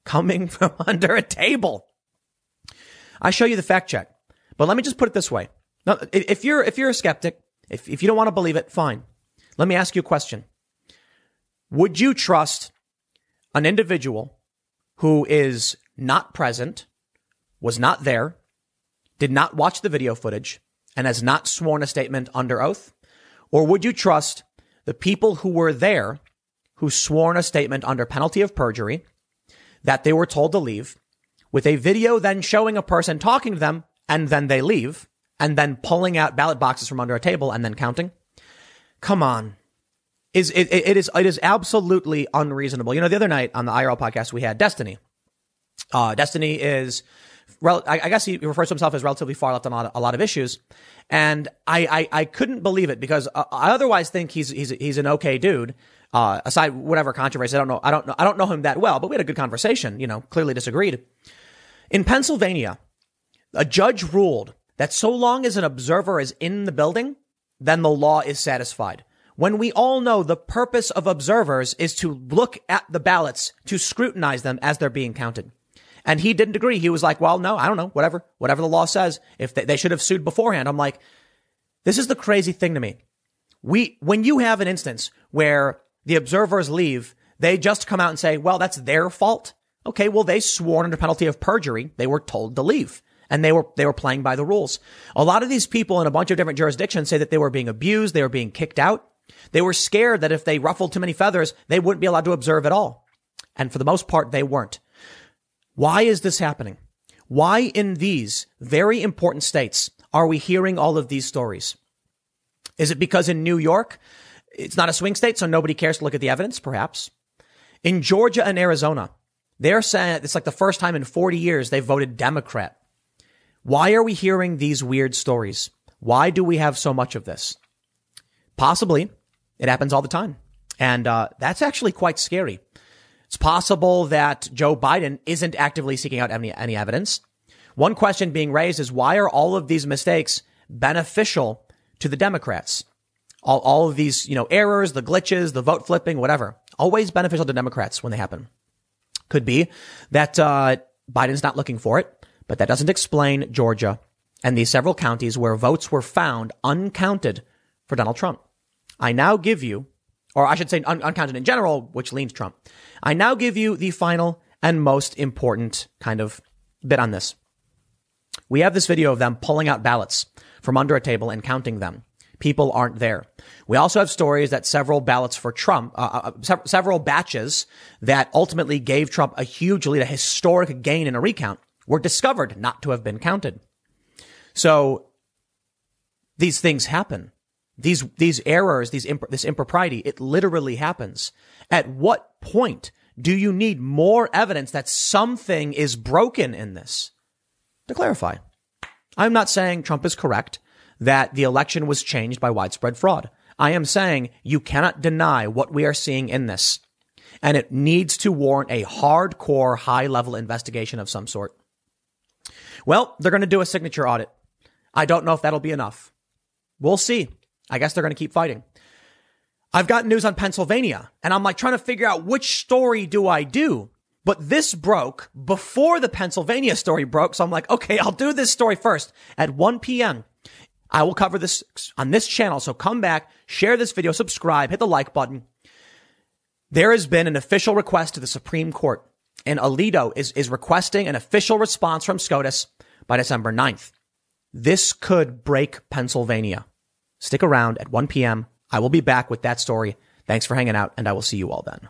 coming from under a table. I show you the fact check, but let me just put it this way. Now, if you're, if you're a skeptic, if, if you don't want to believe it, fine. Let me ask you a question. Would you trust an individual who is not present, was not there, did not watch the video footage, and has not sworn a statement under oath? Or would you trust the people who were there, who sworn a statement under penalty of perjury, that they were told to leave, with a video then showing a person talking to them, and then they leave, and then pulling out ballot boxes from under a table and then counting? Come on is it, it is it is absolutely unreasonable. You know, the other night on the IRL podcast we had Destiny. Uh, Destiny is, rel- I, I, guess he refers to himself as relatively far left on a lot, of, a lot of issues, and I, I, I couldn't believe it because uh, I otherwise think he's he's he's an okay dude. Uh, aside whatever controversy, I don't know, I don't know, I don't know him that well, but we had a good conversation. You know, clearly disagreed. In Pennsylvania, a judge ruled that so long as an observer is in the building, then the law is satisfied when we all know the purpose of observers is to look at the ballots, to scrutinize them as they're being counted. And he didn't agree. He was like, well, no, I don't know, whatever, whatever the law says. If they, they should have sued beforehand. I'm like, this is the crazy thing to me. We, when you have an instance where the observers leave, they just come out and say, well, that's their fault. Okay. Well, they swore under penalty of perjury. They were told to leave and they were, they were playing by the rules. A lot of these people in a bunch of different jurisdictions say that they were being abused. They were being kicked out. They were scared that if they ruffled too many feathers, they wouldn't be allowed to observe at all. And for the most part, they weren't. Why is this happening? Why in these very important states are we hearing all of these stories? Is it because in New York, it's not a swing state, so nobody cares to look at the evidence? Perhaps. In Georgia and Arizona, they're saying it's like the first time in 40 years they voted Democrat. Why are we hearing these weird stories? Why do we have so much of this? Possibly it happens all the time. And uh, that's actually quite scary. It's possible that Joe Biden isn't actively seeking out any, any evidence. One question being raised is why are all of these mistakes beneficial to the Democrats? All, all of these, you know, errors, the glitches, the vote flipping, whatever, always beneficial to Democrats when they happen. Could be that uh, Biden's not looking for it, but that doesn't explain Georgia and the several counties where votes were found uncounted for Donald Trump. I now give you, or I should say un- uncounted in general, which leans Trump. I now give you the final and most important kind of bit on this. We have this video of them pulling out ballots from under a table and counting them. People aren't there. We also have stories that several ballots for Trump, uh, uh, se- several batches that ultimately gave Trump a huge lead, a historic gain in a recount, were discovered not to have been counted. So these things happen. These, these errors, these, imp- this impropriety, it literally happens. At what point do you need more evidence that something is broken in this? To clarify, I'm not saying Trump is correct that the election was changed by widespread fraud. I am saying you cannot deny what we are seeing in this. And it needs to warrant a hardcore, high level investigation of some sort. Well, they're going to do a signature audit. I don't know if that'll be enough. We'll see. I guess they're going to keep fighting. I've got news on Pennsylvania and I'm like trying to figure out which story do I do? But this broke before the Pennsylvania story broke. So I'm like, okay, I'll do this story first at 1 p.m. I will cover this on this channel. So come back, share this video, subscribe, hit the like button. There has been an official request to the Supreme Court and Alito is, is requesting an official response from SCOTUS by December 9th. This could break Pennsylvania. Stick around at 1 p.m. I will be back with that story. Thanks for hanging out, and I will see you all then.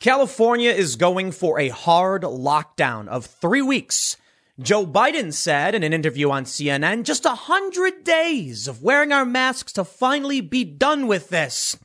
California is going for a hard lockdown of three weeks. Joe Biden said in an interview on CNN, just a hundred days of wearing our masks to finally be done with this.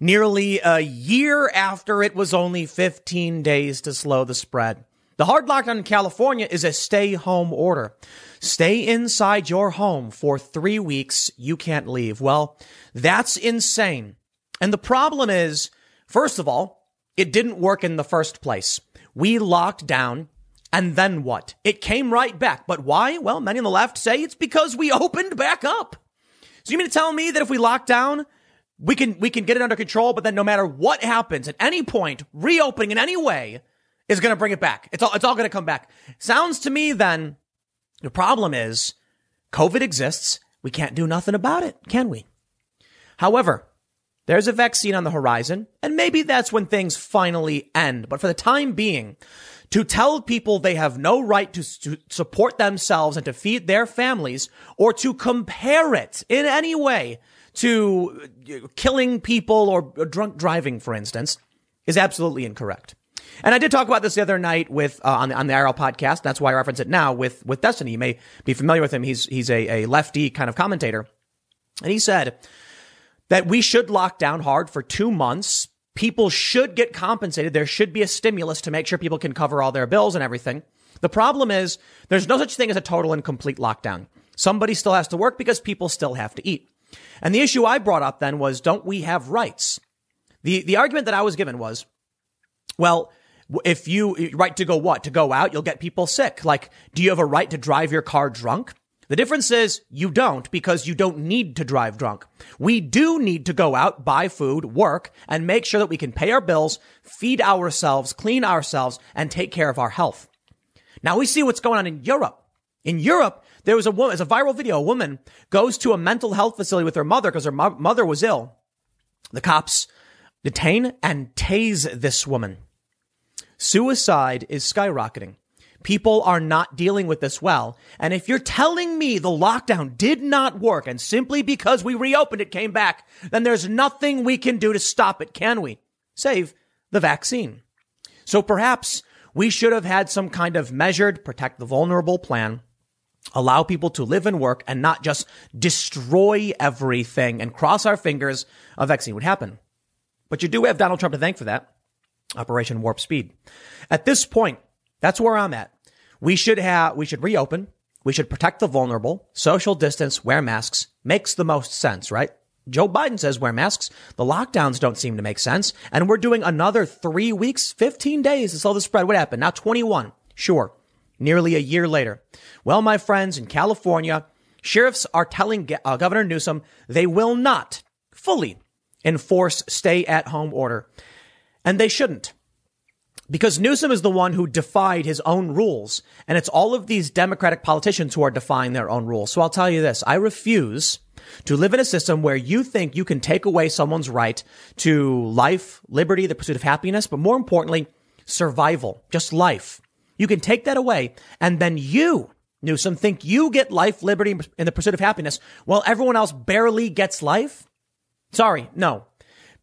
Nearly a year after it was only 15 days to slow the spread. The hard lockdown in California is a stay home order. Stay inside your home for three weeks. You can't leave. Well, that's insane. And the problem is, first of all, it didn't work in the first place. We locked down and then what? It came right back. But why? Well, many on the left say it's because we opened back up. So you mean to tell me that if we lock down, we can, we can get it under control, but then no matter what happens at any point, reopening in any way is going to bring it back. It's all, it's all going to come back. Sounds to me then the problem is COVID exists. We can't do nothing about it, can we? However, there's a vaccine on the horizon, and maybe that's when things finally end. But for the time being, to tell people they have no right to, to, support themselves and to feed their families, or to compare it in any way to uh, killing people or drunk driving, for instance, is absolutely incorrect. And I did talk about this the other night with uh, on the on the IRL podcast. That's why I reference it now with with Destiny. You may be familiar with him. He's he's a, a lefty kind of commentator, and he said that we should lock down hard for two months. People should get compensated. There should be a stimulus to make sure people can cover all their bills and everything. The problem is there's no such thing as a total and complete lockdown. Somebody still has to work because people still have to eat. And the issue I brought up then was, don't we have rights? The, the argument that I was given was, well, if you right to go what? To go out? You'll get people sick. Like do you have a right to drive your car drunk? The difference is you don't because you don't need to drive drunk. We do need to go out buy food work and make sure that we can pay our bills feed ourselves clean ourselves and take care of our health. Now we see what's going on in europe. In europe there was a woman it's a viral video. A woman goes to a mental health facility with her mother because her mo- mother was ill. The cops detain and tase this woman Suicide is skyrocketing. People are not dealing with this well. And if you're telling me the lockdown did not work and simply because we reopened it came back, then there's nothing we can do to stop it, can we? Save the vaccine. So perhaps we should have had some kind of measured protect the vulnerable plan allow people to live and work and not just destroy everything and cross our fingers a vaccine would happen. But you do have Donald Trump to thank for that. Operation Warp Speed. At this point, that's where I'm at. We should have, we should reopen. We should protect the vulnerable, social distance, wear masks. Makes the most sense, right? Joe Biden says wear masks. The lockdowns don't seem to make sense. And we're doing another three weeks, 15 days to slow the spread. What happened? Now 21. Sure. Nearly a year later. Well, my friends in California, sheriffs are telling uh, Governor Newsom they will not fully enforce stay at home order. And they shouldn't. Because Newsom is the one who defied his own rules. And it's all of these Democratic politicians who are defying their own rules. So I'll tell you this. I refuse to live in a system where you think you can take away someone's right to life, liberty, the pursuit of happiness, but more importantly, survival, just life. You can take that away and then you, Newsom, think you get life, liberty, and the pursuit of happiness while everyone else barely gets life? Sorry, no.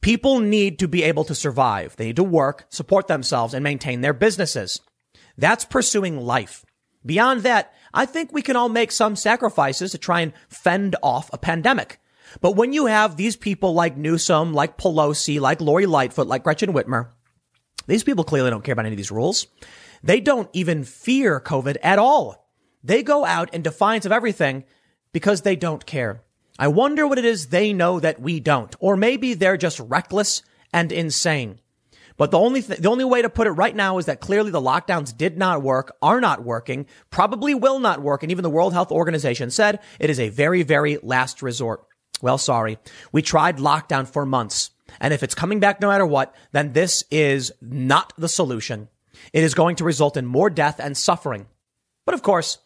People need to be able to survive. They need to work, support themselves, and maintain their businesses. That's pursuing life. Beyond that, I think we can all make some sacrifices to try and fend off a pandemic. But when you have these people like Newsom, like Pelosi, like Lori Lightfoot, like Gretchen Whitmer, these people clearly don't care about any of these rules. They don't even fear COVID at all. They go out in defiance of everything because they don't care. I wonder what it is they know that we don't. Or maybe they're just reckless and insane. But the only th- the only way to put it right now is that clearly the lockdowns did not work, are not working, probably will not work, and even the World Health Organization said it is a very very last resort. Well, sorry. We tried lockdown for months. And if it's coming back no matter what, then this is not the solution. It is going to result in more death and suffering. But of course,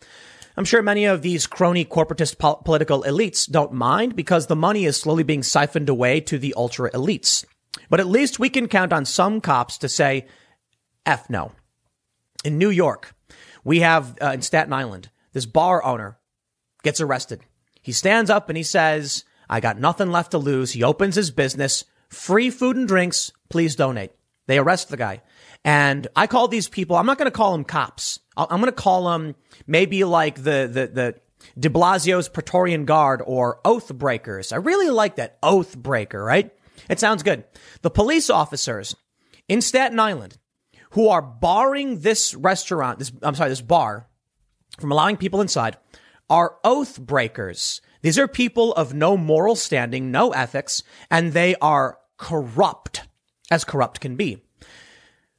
I'm sure many of these crony corporatist po- political elites don't mind because the money is slowly being siphoned away to the ultra elites. But at least we can count on some cops to say, F no. In New York, we have, uh, in Staten Island, this bar owner gets arrested. He stands up and he says, I got nothing left to lose. He opens his business, free food and drinks. Please donate. They arrest the guy. And I call these people, I'm not going to call them cops. I'm going to call them maybe like the, the, the de Blasio's Praetorian Guard or oath breakers. I really like that oath breaker, right? It sounds good. The police officers in Staten Island who are barring this restaurant, this, I'm sorry, this bar from allowing people inside are oath breakers. These are people of no moral standing, no ethics, and they are corrupt as corrupt can be.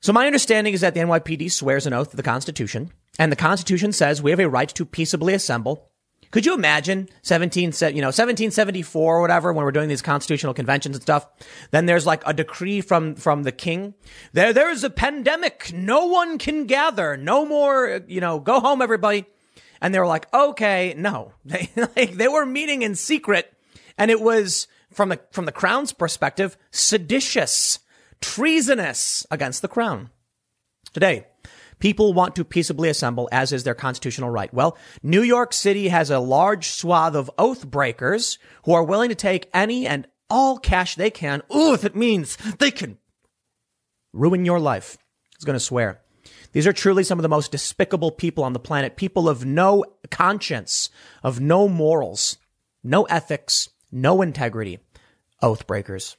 So my understanding is that the NYPD swears an oath to the Constitution, and the Constitution says we have a right to peaceably assemble. Could you imagine 17, you know, 1774 or whatever when we're doing these constitutional conventions and stuff? Then there's like a decree from, from the king. There, there's a pandemic. No one can gather. No more, you know, go home, everybody. And they were like, okay, no. They, like, they were meeting in secret and it was from the, from the crown's perspective, seditious treasonous against the crown. Today, people want to peaceably assemble, as is their constitutional right. Well, New York City has a large swath of oath breakers who are willing to take any and all cash they can. Ooh, if it means they can ruin your life. He's going to swear. These are truly some of the most despicable people on the planet. People of no conscience, of no morals, no ethics, no integrity. Oath breakers.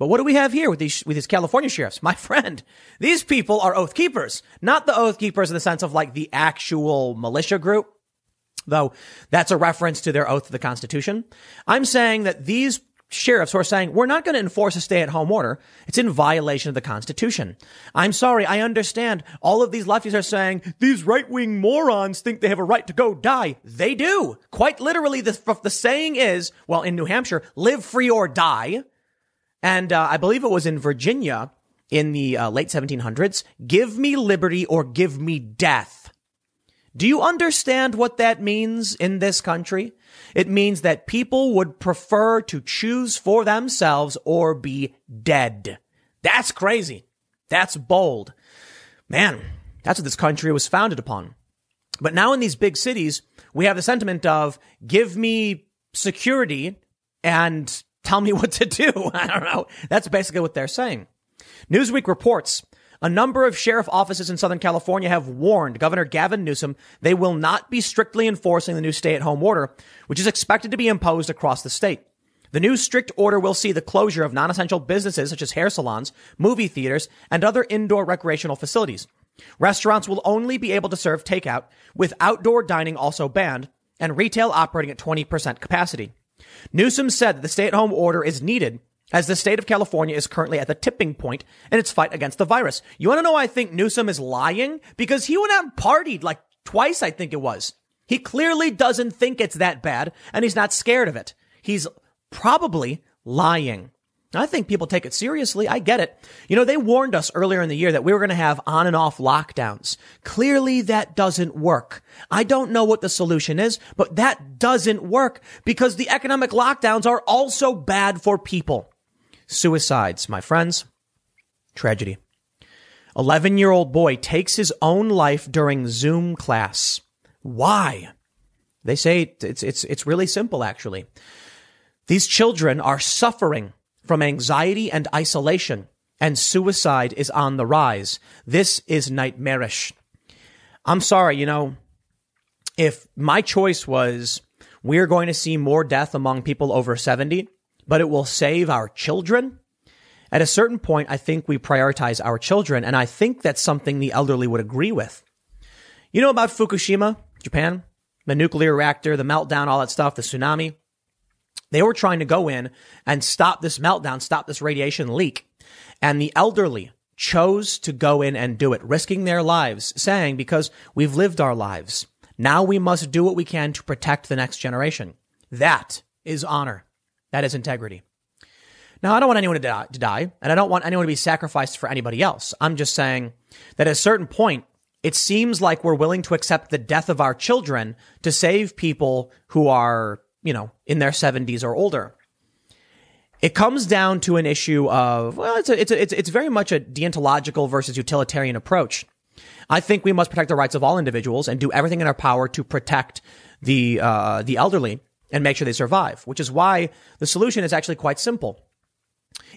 But what do we have here with these, with these California sheriffs? My friend, these people are oath keepers, not the oath keepers in the sense of like the actual militia group, though that's a reference to their oath to the Constitution. I'm saying that these sheriffs who are saying, we're not going to enforce a stay at home order. It's in violation of the Constitution. I'm sorry. I understand all of these lefties are saying these right wing morons think they have a right to go die. They do. Quite literally, the, the saying is, well, in New Hampshire, live free or die. And uh, I believe it was in Virginia in the uh, late 1700s. Give me liberty or give me death. Do you understand what that means in this country? It means that people would prefer to choose for themselves or be dead. That's crazy. That's bold. Man, That's what this country was founded upon. But now in these big cities, we have the sentiment of give me security and tell me what to do. I don't know. That's basically what they're saying. Newsweek reports a number of sheriff offices in Southern California have warned Governor Gavin Newsom they will not be strictly enforcing the new stay at home order, which is expected to be imposed across the state. The new strict order will see the closure of non-essential businesses such as hair salons, movie theaters, and other indoor recreational facilities. Restaurants will only be able to serve takeout, with outdoor dining also banned, and retail operating at 20% capacity. Newsom said that the stay-at-home order is needed as the state of California is currently at the tipping point in its fight against the virus. You want to know why I think Newsom is lying? Because he went out and partied like twice, I think it was. He clearly doesn't think it's that bad, and he's not scared of it. He's probably lying. I think people take it seriously. I get it. You know, they warned us earlier in the year that we were going to have on and off lockdowns. Clearly that doesn't work. I don't know what the solution is, but that doesn't work because the economic lockdowns are also bad for people. Suicides, my friends. Tragedy. 11 year old boy takes his own life during Zoom class. Why? They say it's, it's, it's really simple, actually. These children are suffering from anxiety and isolation, and suicide is on the rise. This is nightmarish. I'm sorry, you know, if my choice was we're going to see more death among people over 70, but it will save our children, at a certain point, I think we prioritize our children, and I think that's something the elderly would agree with. You know about Fukushima, Japan? The nuclear reactor, the meltdown, all that stuff, the tsunami. They were trying to go in and stop this meltdown, stop this radiation leak. And the elderly chose to go in and do it, risking their lives, saying, because we've lived our lives. Now we must do what we can to protect the next generation. That is honor. That is integrity. Now, I don't want anyone to die, to die, and I don't want anyone to be sacrificed for anybody else. I'm just saying that at a certain point, it seems like we're willing to accept the death of our children to save people who are you know, in their 70s or older. It comes down to an issue of, well, it's a, it's a, it's, it's very much a deontological versus utilitarian approach. I think we must protect the rights of all individuals and do everything in our power to protect the, uh, the elderly and make sure they survive, which is why the solution is actually quite simple.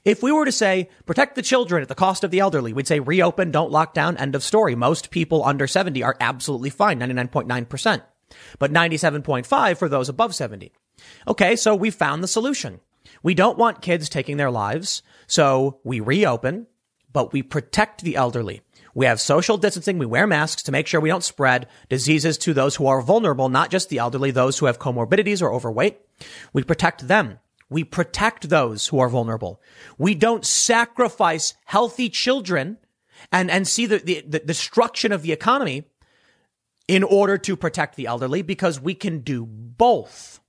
If we were to say protect the children at the cost of the elderly, we'd say reopen, don't lock down, end of story. Most people under 70 are absolutely fine, 99.9% but 97.5 for those above 70. Okay, so we found the solution. We don't want kids taking their lives, so we reopen, but we protect the elderly. We have social distancing. We wear masks to make sure we don't spread diseases to those who are vulnerable, not just the elderly, those who have comorbidities or overweight. We protect them. We protect those who are vulnerable. We don't sacrifice healthy children and, and see the, the, the destruction of the economy in order to protect the elderly because we can do both.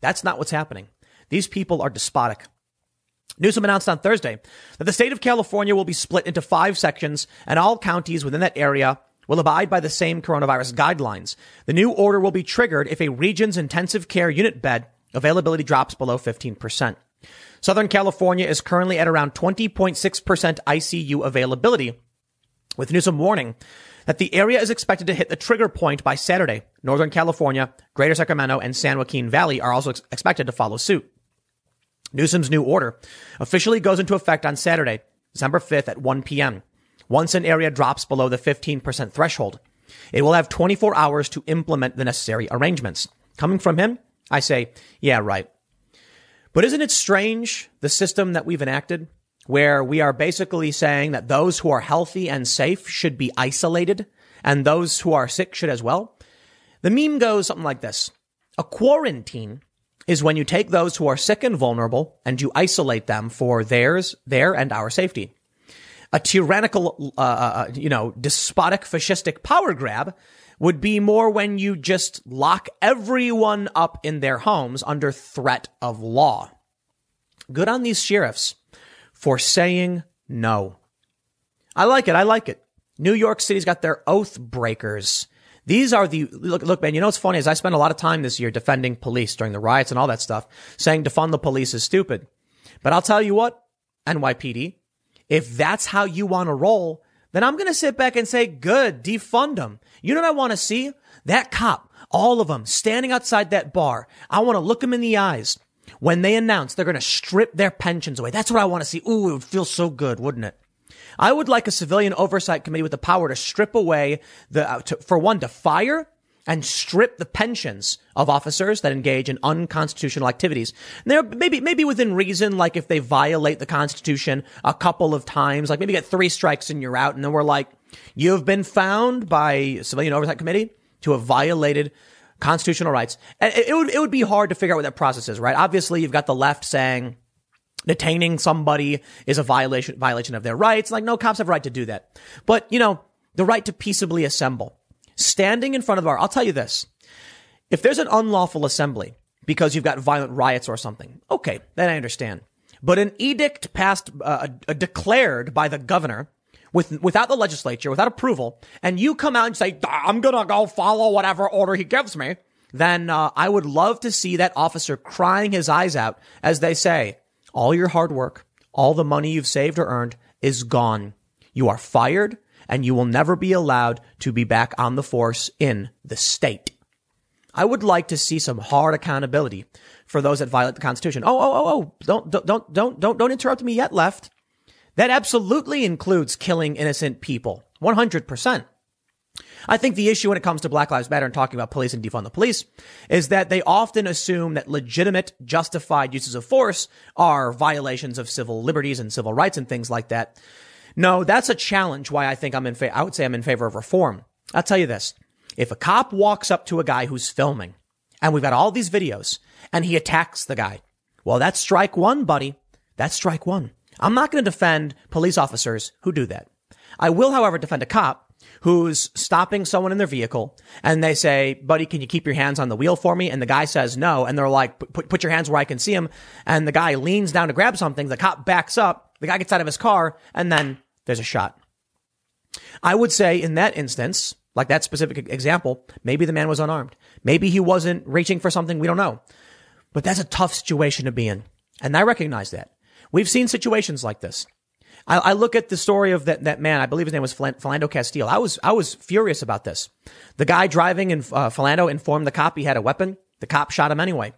That's not what's happening. These people are despotic. Newsom announced on Thursday that the state of California will be split into five sections and all counties within that area will abide by the same coronavirus guidelines. The new order will be triggered if a region's intensive care unit bed availability drops below 15%. Southern California is currently at around 20.6% ICU availability, with Newsom warning that the area is expected to hit the trigger point by Saturday. Northern California, Greater Sacramento, and San Joaquin Valley are also ex- expected to follow suit. Newsom's new order officially goes into effect on Saturday, December 5th at 1 p.m. Once an area drops below the 15% threshold, it will have 24 hours to implement the necessary arrangements. Coming from him, I say, yeah, right. But isn't it strange, the system that we've enacted? Where we are basically saying that those who are healthy and safe should be isolated and those who are sick should as well. The meme goes something like this. A quarantine is when you take those who are sick and vulnerable and you isolate them for theirs, their and our safety. A tyrannical, uh, uh, uh you know, despotic fascistic power grab would be more when you just lock everyone up in their homes under threat of law. Good on these sheriffs for saying no. I like it. I like it. New York City's got their oath breakers. These are the, look, look, man, you know what's funny is I spent a lot of time this year defending police during the riots and all that stuff, saying defund the police is stupid. But I'll tell you what, NYPD, if that's how you want to roll, then I'm going to sit back and say, good, defund them. You know what I want to see? That cop, all of them standing outside that bar. I want to look them in the eyes when they announce they're going to strip their pensions away. That's what I want to see. Ooh, it would feel so good, wouldn't it? I would like a civilian oversight committee with the power to strip away the, uh, to, for one, to fire and strip the pensions of officers that engage in unconstitutional activities. There, maybe, maybe within reason, like if they violate the Constitution a couple of times, like maybe get three strikes and you're out. And then we're like, you have been found by civilian oversight committee to have violated constitutional rights. And it, would, it would be hard to figure out what that process is, right? Obviously, you've got the left saying, detaining somebody is a violation violation of their rights. Like no cops have a right to do that. But you know, the right to peaceably assemble. Standing in front of the bar, I'll tell you this. If there's an unlawful assembly because you've got violent riots or something, okay, then I understand. But an edict passed, uh, uh, declared by the governor with, without the legislature, without approval, and you come out and say, I'm gonna go follow whatever order he gives me, then uh, I would love to see that officer crying his eyes out as they say, all your hard work, all the money you've saved or earned is gone. You are fired and you will never be allowed to be back on the force in the state. I would like to see some hard accountability for those that violate the Constitution. Oh, oh, oh, oh, don't, don't, don't, don't, don't, don't interrupt me yet, left. That absolutely includes killing innocent people. 100%. I think the issue when it comes to Black Lives Matter and talking about police and defund the police is that they often assume that legitimate, justified uses of force are violations of civil liberties and civil rights and things like that. No, that's a challenge why I think I'm in favor. I would say I'm in favor of reform. I'll tell you this. If a cop walks up to a guy who's filming and we've got all these videos and he attacks the guy, well, that's strike one, buddy. That's strike one. I'm not going to defend police officers who do that. I will, however, defend a cop who's stopping someone in their vehicle and they say, buddy, can you keep your hands on the wheel for me? And the guy says no. And they're like, put, put your hands where I can see them. And the guy leans down to grab something. The cop backs up. The guy gets out of his car and then there's a shot. I would say in that instance, like that specific example, maybe the man was unarmed. Maybe he wasn't reaching for something. We don't know. But that's a tough situation to be in. And I recognize that. We've seen situations like this. I, I, look at the story of that, that man. I believe his name was Philando Castile. I was, I was furious about this. The guy driving in uh, Philando informed the cop he had a weapon. The cop shot him anyway.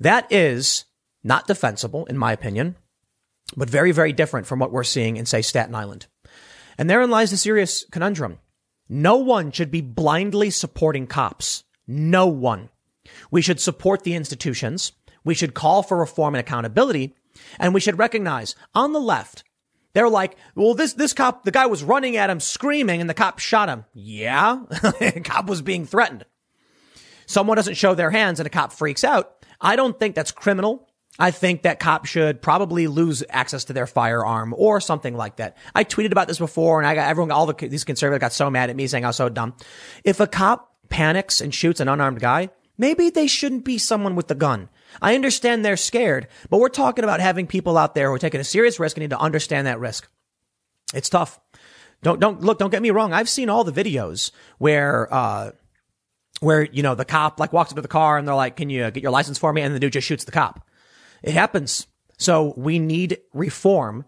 That is not defensible, in my opinion, but very, very different from what we're seeing in, say, Staten Island. And therein lies the serious conundrum. No one should be blindly supporting cops. No one. We should support the institutions. We should call for reform and accountability. And we should recognize on the left, they're like, well, this, this cop, the guy was running at him screaming and the cop shot him. Yeah. cop was being threatened. Someone doesn't show their hands and a cop freaks out. I don't think that's criminal. I think that cop should probably lose access to their firearm or something like that. I tweeted about this before and I got everyone, all the, these conservatives got so mad at me saying I was so dumb. If a cop panics and shoots an unarmed guy, maybe they shouldn't be someone with the gun. I understand they're scared, but we're talking about having people out there who are taking a serious risk and need to understand that risk. It's tough. Don't, don't, look, don't get me wrong. I've seen all the videos where, uh, where, you know, the cop like walks up to the car and they're like, can you get your license for me? And the dude just shoots the cop. It happens. So we need reform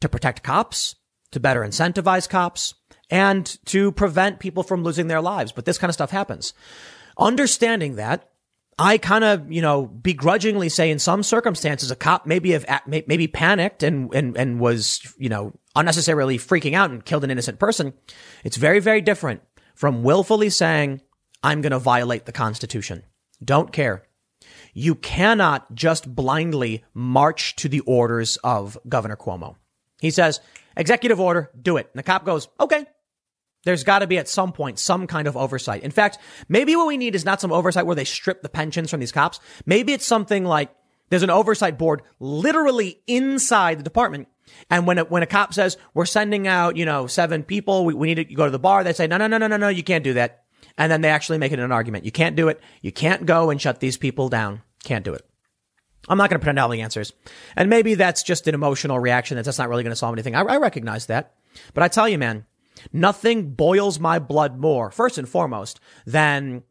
to protect cops, to better incentivize cops, and to prevent people from losing their lives. But this kind of stuff happens. Understanding that, I kind of, you know, begrudgingly say in some circumstances a cop maybe have maybe panicked and and and was, you know, unnecessarily freaking out and killed an innocent person. It's very very different from willfully saying I'm going to violate the constitution. Don't care. You cannot just blindly march to the orders of Governor Cuomo. He says, executive order, do it. And the cop goes, okay, there's got to be at some point some kind of oversight. In fact, maybe what we need is not some oversight where they strip the pensions from these cops. Maybe it's something like there's an oversight board literally inside the department. And when a, when a cop says we're sending out, you know, seven people, we, we need to go to the bar, they say, no, no, no, no, no, no, you can't do that. And then they actually make it an argument. You can't do it. You can't go and shut these people down. Can't do it. I'm not going to pretend all the answers. And maybe that's just an emotional reaction. that That's not really going to solve anything. I, I recognize that. But I tell you, man, Nothing boils my blood more, first and foremost, than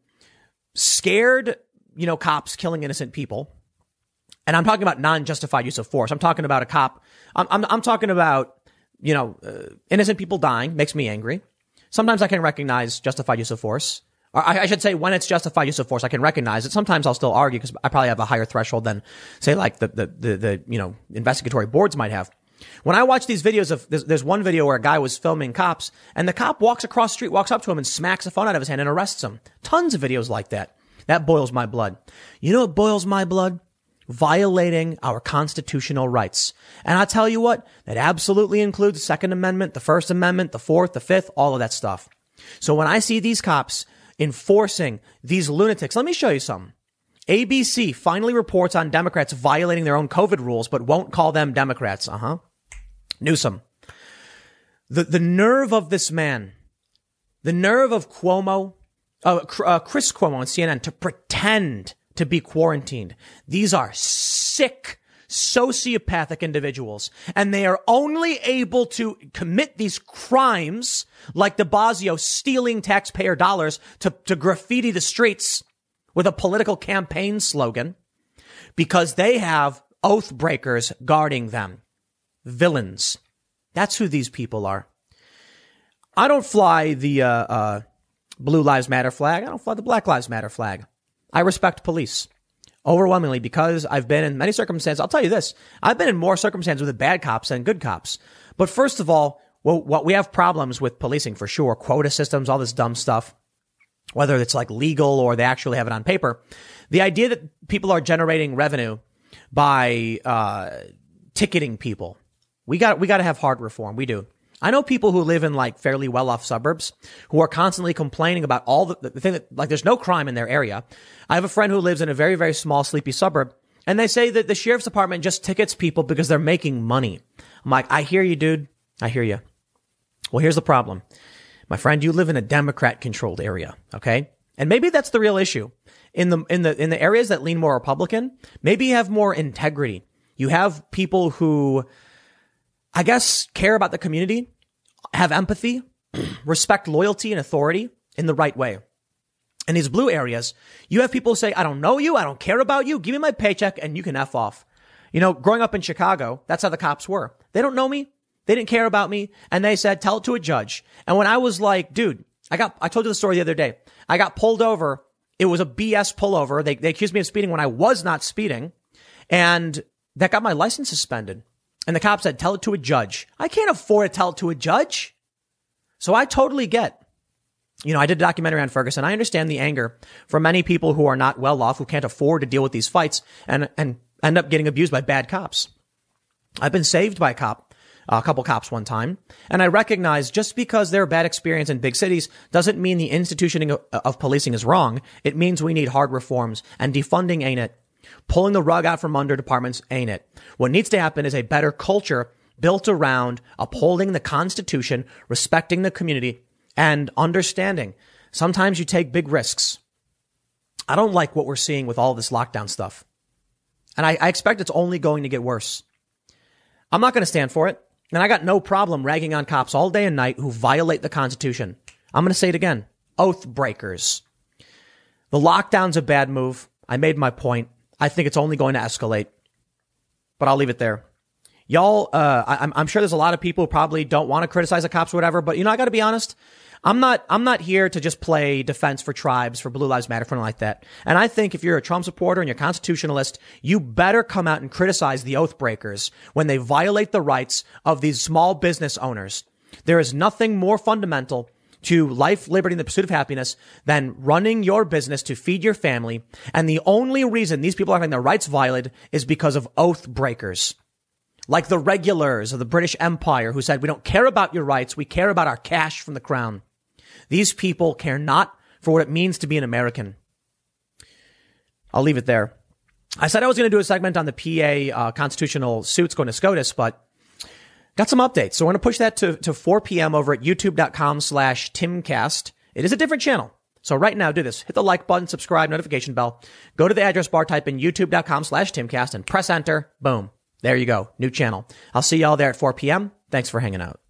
scared, you know, cops killing innocent people. And I'm talking about non-justified use of force. I'm talking about a cop. I'm, I'm, I'm talking about you know, uh, innocent people dying makes me angry. Sometimes I can recognize justified use of force. Or I, I should say when it's justified use of force, I can recognize it. Sometimes I'll still argue because I probably have a higher threshold than say like the, the, the, the, you know, investigatory boards might have. When I watch these videos of, there's, there's one video where a guy was filming cops and the cop walks across the street, walks up to him and smacks the phone out of his hand and arrests him. Tons of videos like that. That boils my blood. You know what boils my blood? Violating our constitutional rights. And I'll tell you what, that absolutely includes the Second Amendment, the First Amendment, the Fourth, the Fifth, all of that stuff. So when I see these cops enforcing these lunatics, let me show you something. ABC finally reports on Democrats violating their own COVID rules, but won't call them Democrats. Uh huh. Newsom. The, the nerve of this man, the nerve of Cuomo, uh, uh, Chris Cuomo on CNN to pretend to be quarantined. These are sick, sociopathic individuals, and they are only able to commit these crimes like de Blasio stealing taxpayer dollars to, to graffiti the streets with a political campaign slogan because they have oath breakers guarding them. Villains. That's who these people are. I don't fly the uh, uh, Blue Lives Matter flag. I don't fly the Black Lives Matter flag. I respect police overwhelmingly because I've been in many circumstances. I'll tell you this. I've been in more circumstances with bad cops than good cops. But first of all, well, what we have problems with policing for sure. Quota systems, all this dumb stuff, whether it's like legal or they actually have it on paper. The idea that people are generating revenue by, uh, ticketing people. We got, we got to have hard reform. We do. I know people who live in like fairly well off suburbs who are constantly complaining about all the, the thing that like there's no crime in their area. I have a friend who lives in a very, very small, sleepy suburb and they say that the sheriff's department just tickets people because they're making money. I'm like, I hear you, dude. I hear you. Well, here's the problem. My friend, you live in a Democrat controlled area. Okay. And maybe that's the real issue in the, in the, in the areas that lean more Republican. Maybe you have more integrity. You have people who I guess, care about the community, have empathy, respect loyalty and authority in the right way. In these blue areas, you have people say, I don't know you. I don't care about you. Give me my paycheck and you can F off. You know, growing up in Chicago, that's how the cops were. They don't know me. They didn't care about me. And they said, tell it to a judge. And when I was like, dude, I got, I told you the story the other day. I got pulled over. It was a BS pullover. They, they accused me of speeding when I was not speeding. And that got my license suspended. And the cop said, tell it to a judge. I can't afford to tell it to a judge. So I totally get, you know, I did a documentary on Ferguson. I understand the anger from many people who are not well off, who can't afford to deal with these fights and, and end up getting abused by bad cops. I've been saved by a cop, a couple cops one time. And I recognize just because they're a bad experience in big cities doesn't mean the institution of policing is wrong. It means we need hard reforms and defunding ain't it. Pulling the rug out from under departments ain't it. What needs to happen is a better culture built around upholding the Constitution, respecting the community, and understanding. Sometimes you take big risks. I don't like what we're seeing with all this lockdown stuff. And I, I expect it's only going to get worse. I'm not going to stand for it. And I got no problem ragging on cops all day and night who violate the Constitution. I'm going to say it again. Oath breakers. The lockdown's a bad move. I made my point. I think it's only going to escalate. But I'll leave it there. Y'all, uh, I, I'm sure there's a lot of people who probably don't want to criticize the cops or whatever, but you know, I got to be honest. I'm not, I'm not here to just play defense for tribes, for Blue Lives Matter, for anything like that. And I think if you're a Trump supporter and you're a constitutionalist, you better come out and criticize the oath breakers when they violate the rights of these small business owners. There is nothing more fundamental to life, liberty, and the pursuit of happiness than running your business to feed your family. And the only reason these people are having their rights violated is because of oath breakers. Like the regulars of the British Empire who said, we don't care about your rights. We care about our cash from the crown. These people care not for what it means to be an American. I'll leave it there. I said I was going to do a segment on the PA uh, constitutional suits going to SCOTUS, but got some updates. So we're going to push that to, to 4 p.m. over at youtube.com slash timcast. It is a different channel. So right now, do this. Hit the like button, subscribe, notification bell. Go to the address bar, type in youtube.com slash timcast and press enter. Boom. There you go. New channel. I'll see y'all there at 4 p.m. Thanks for hanging out.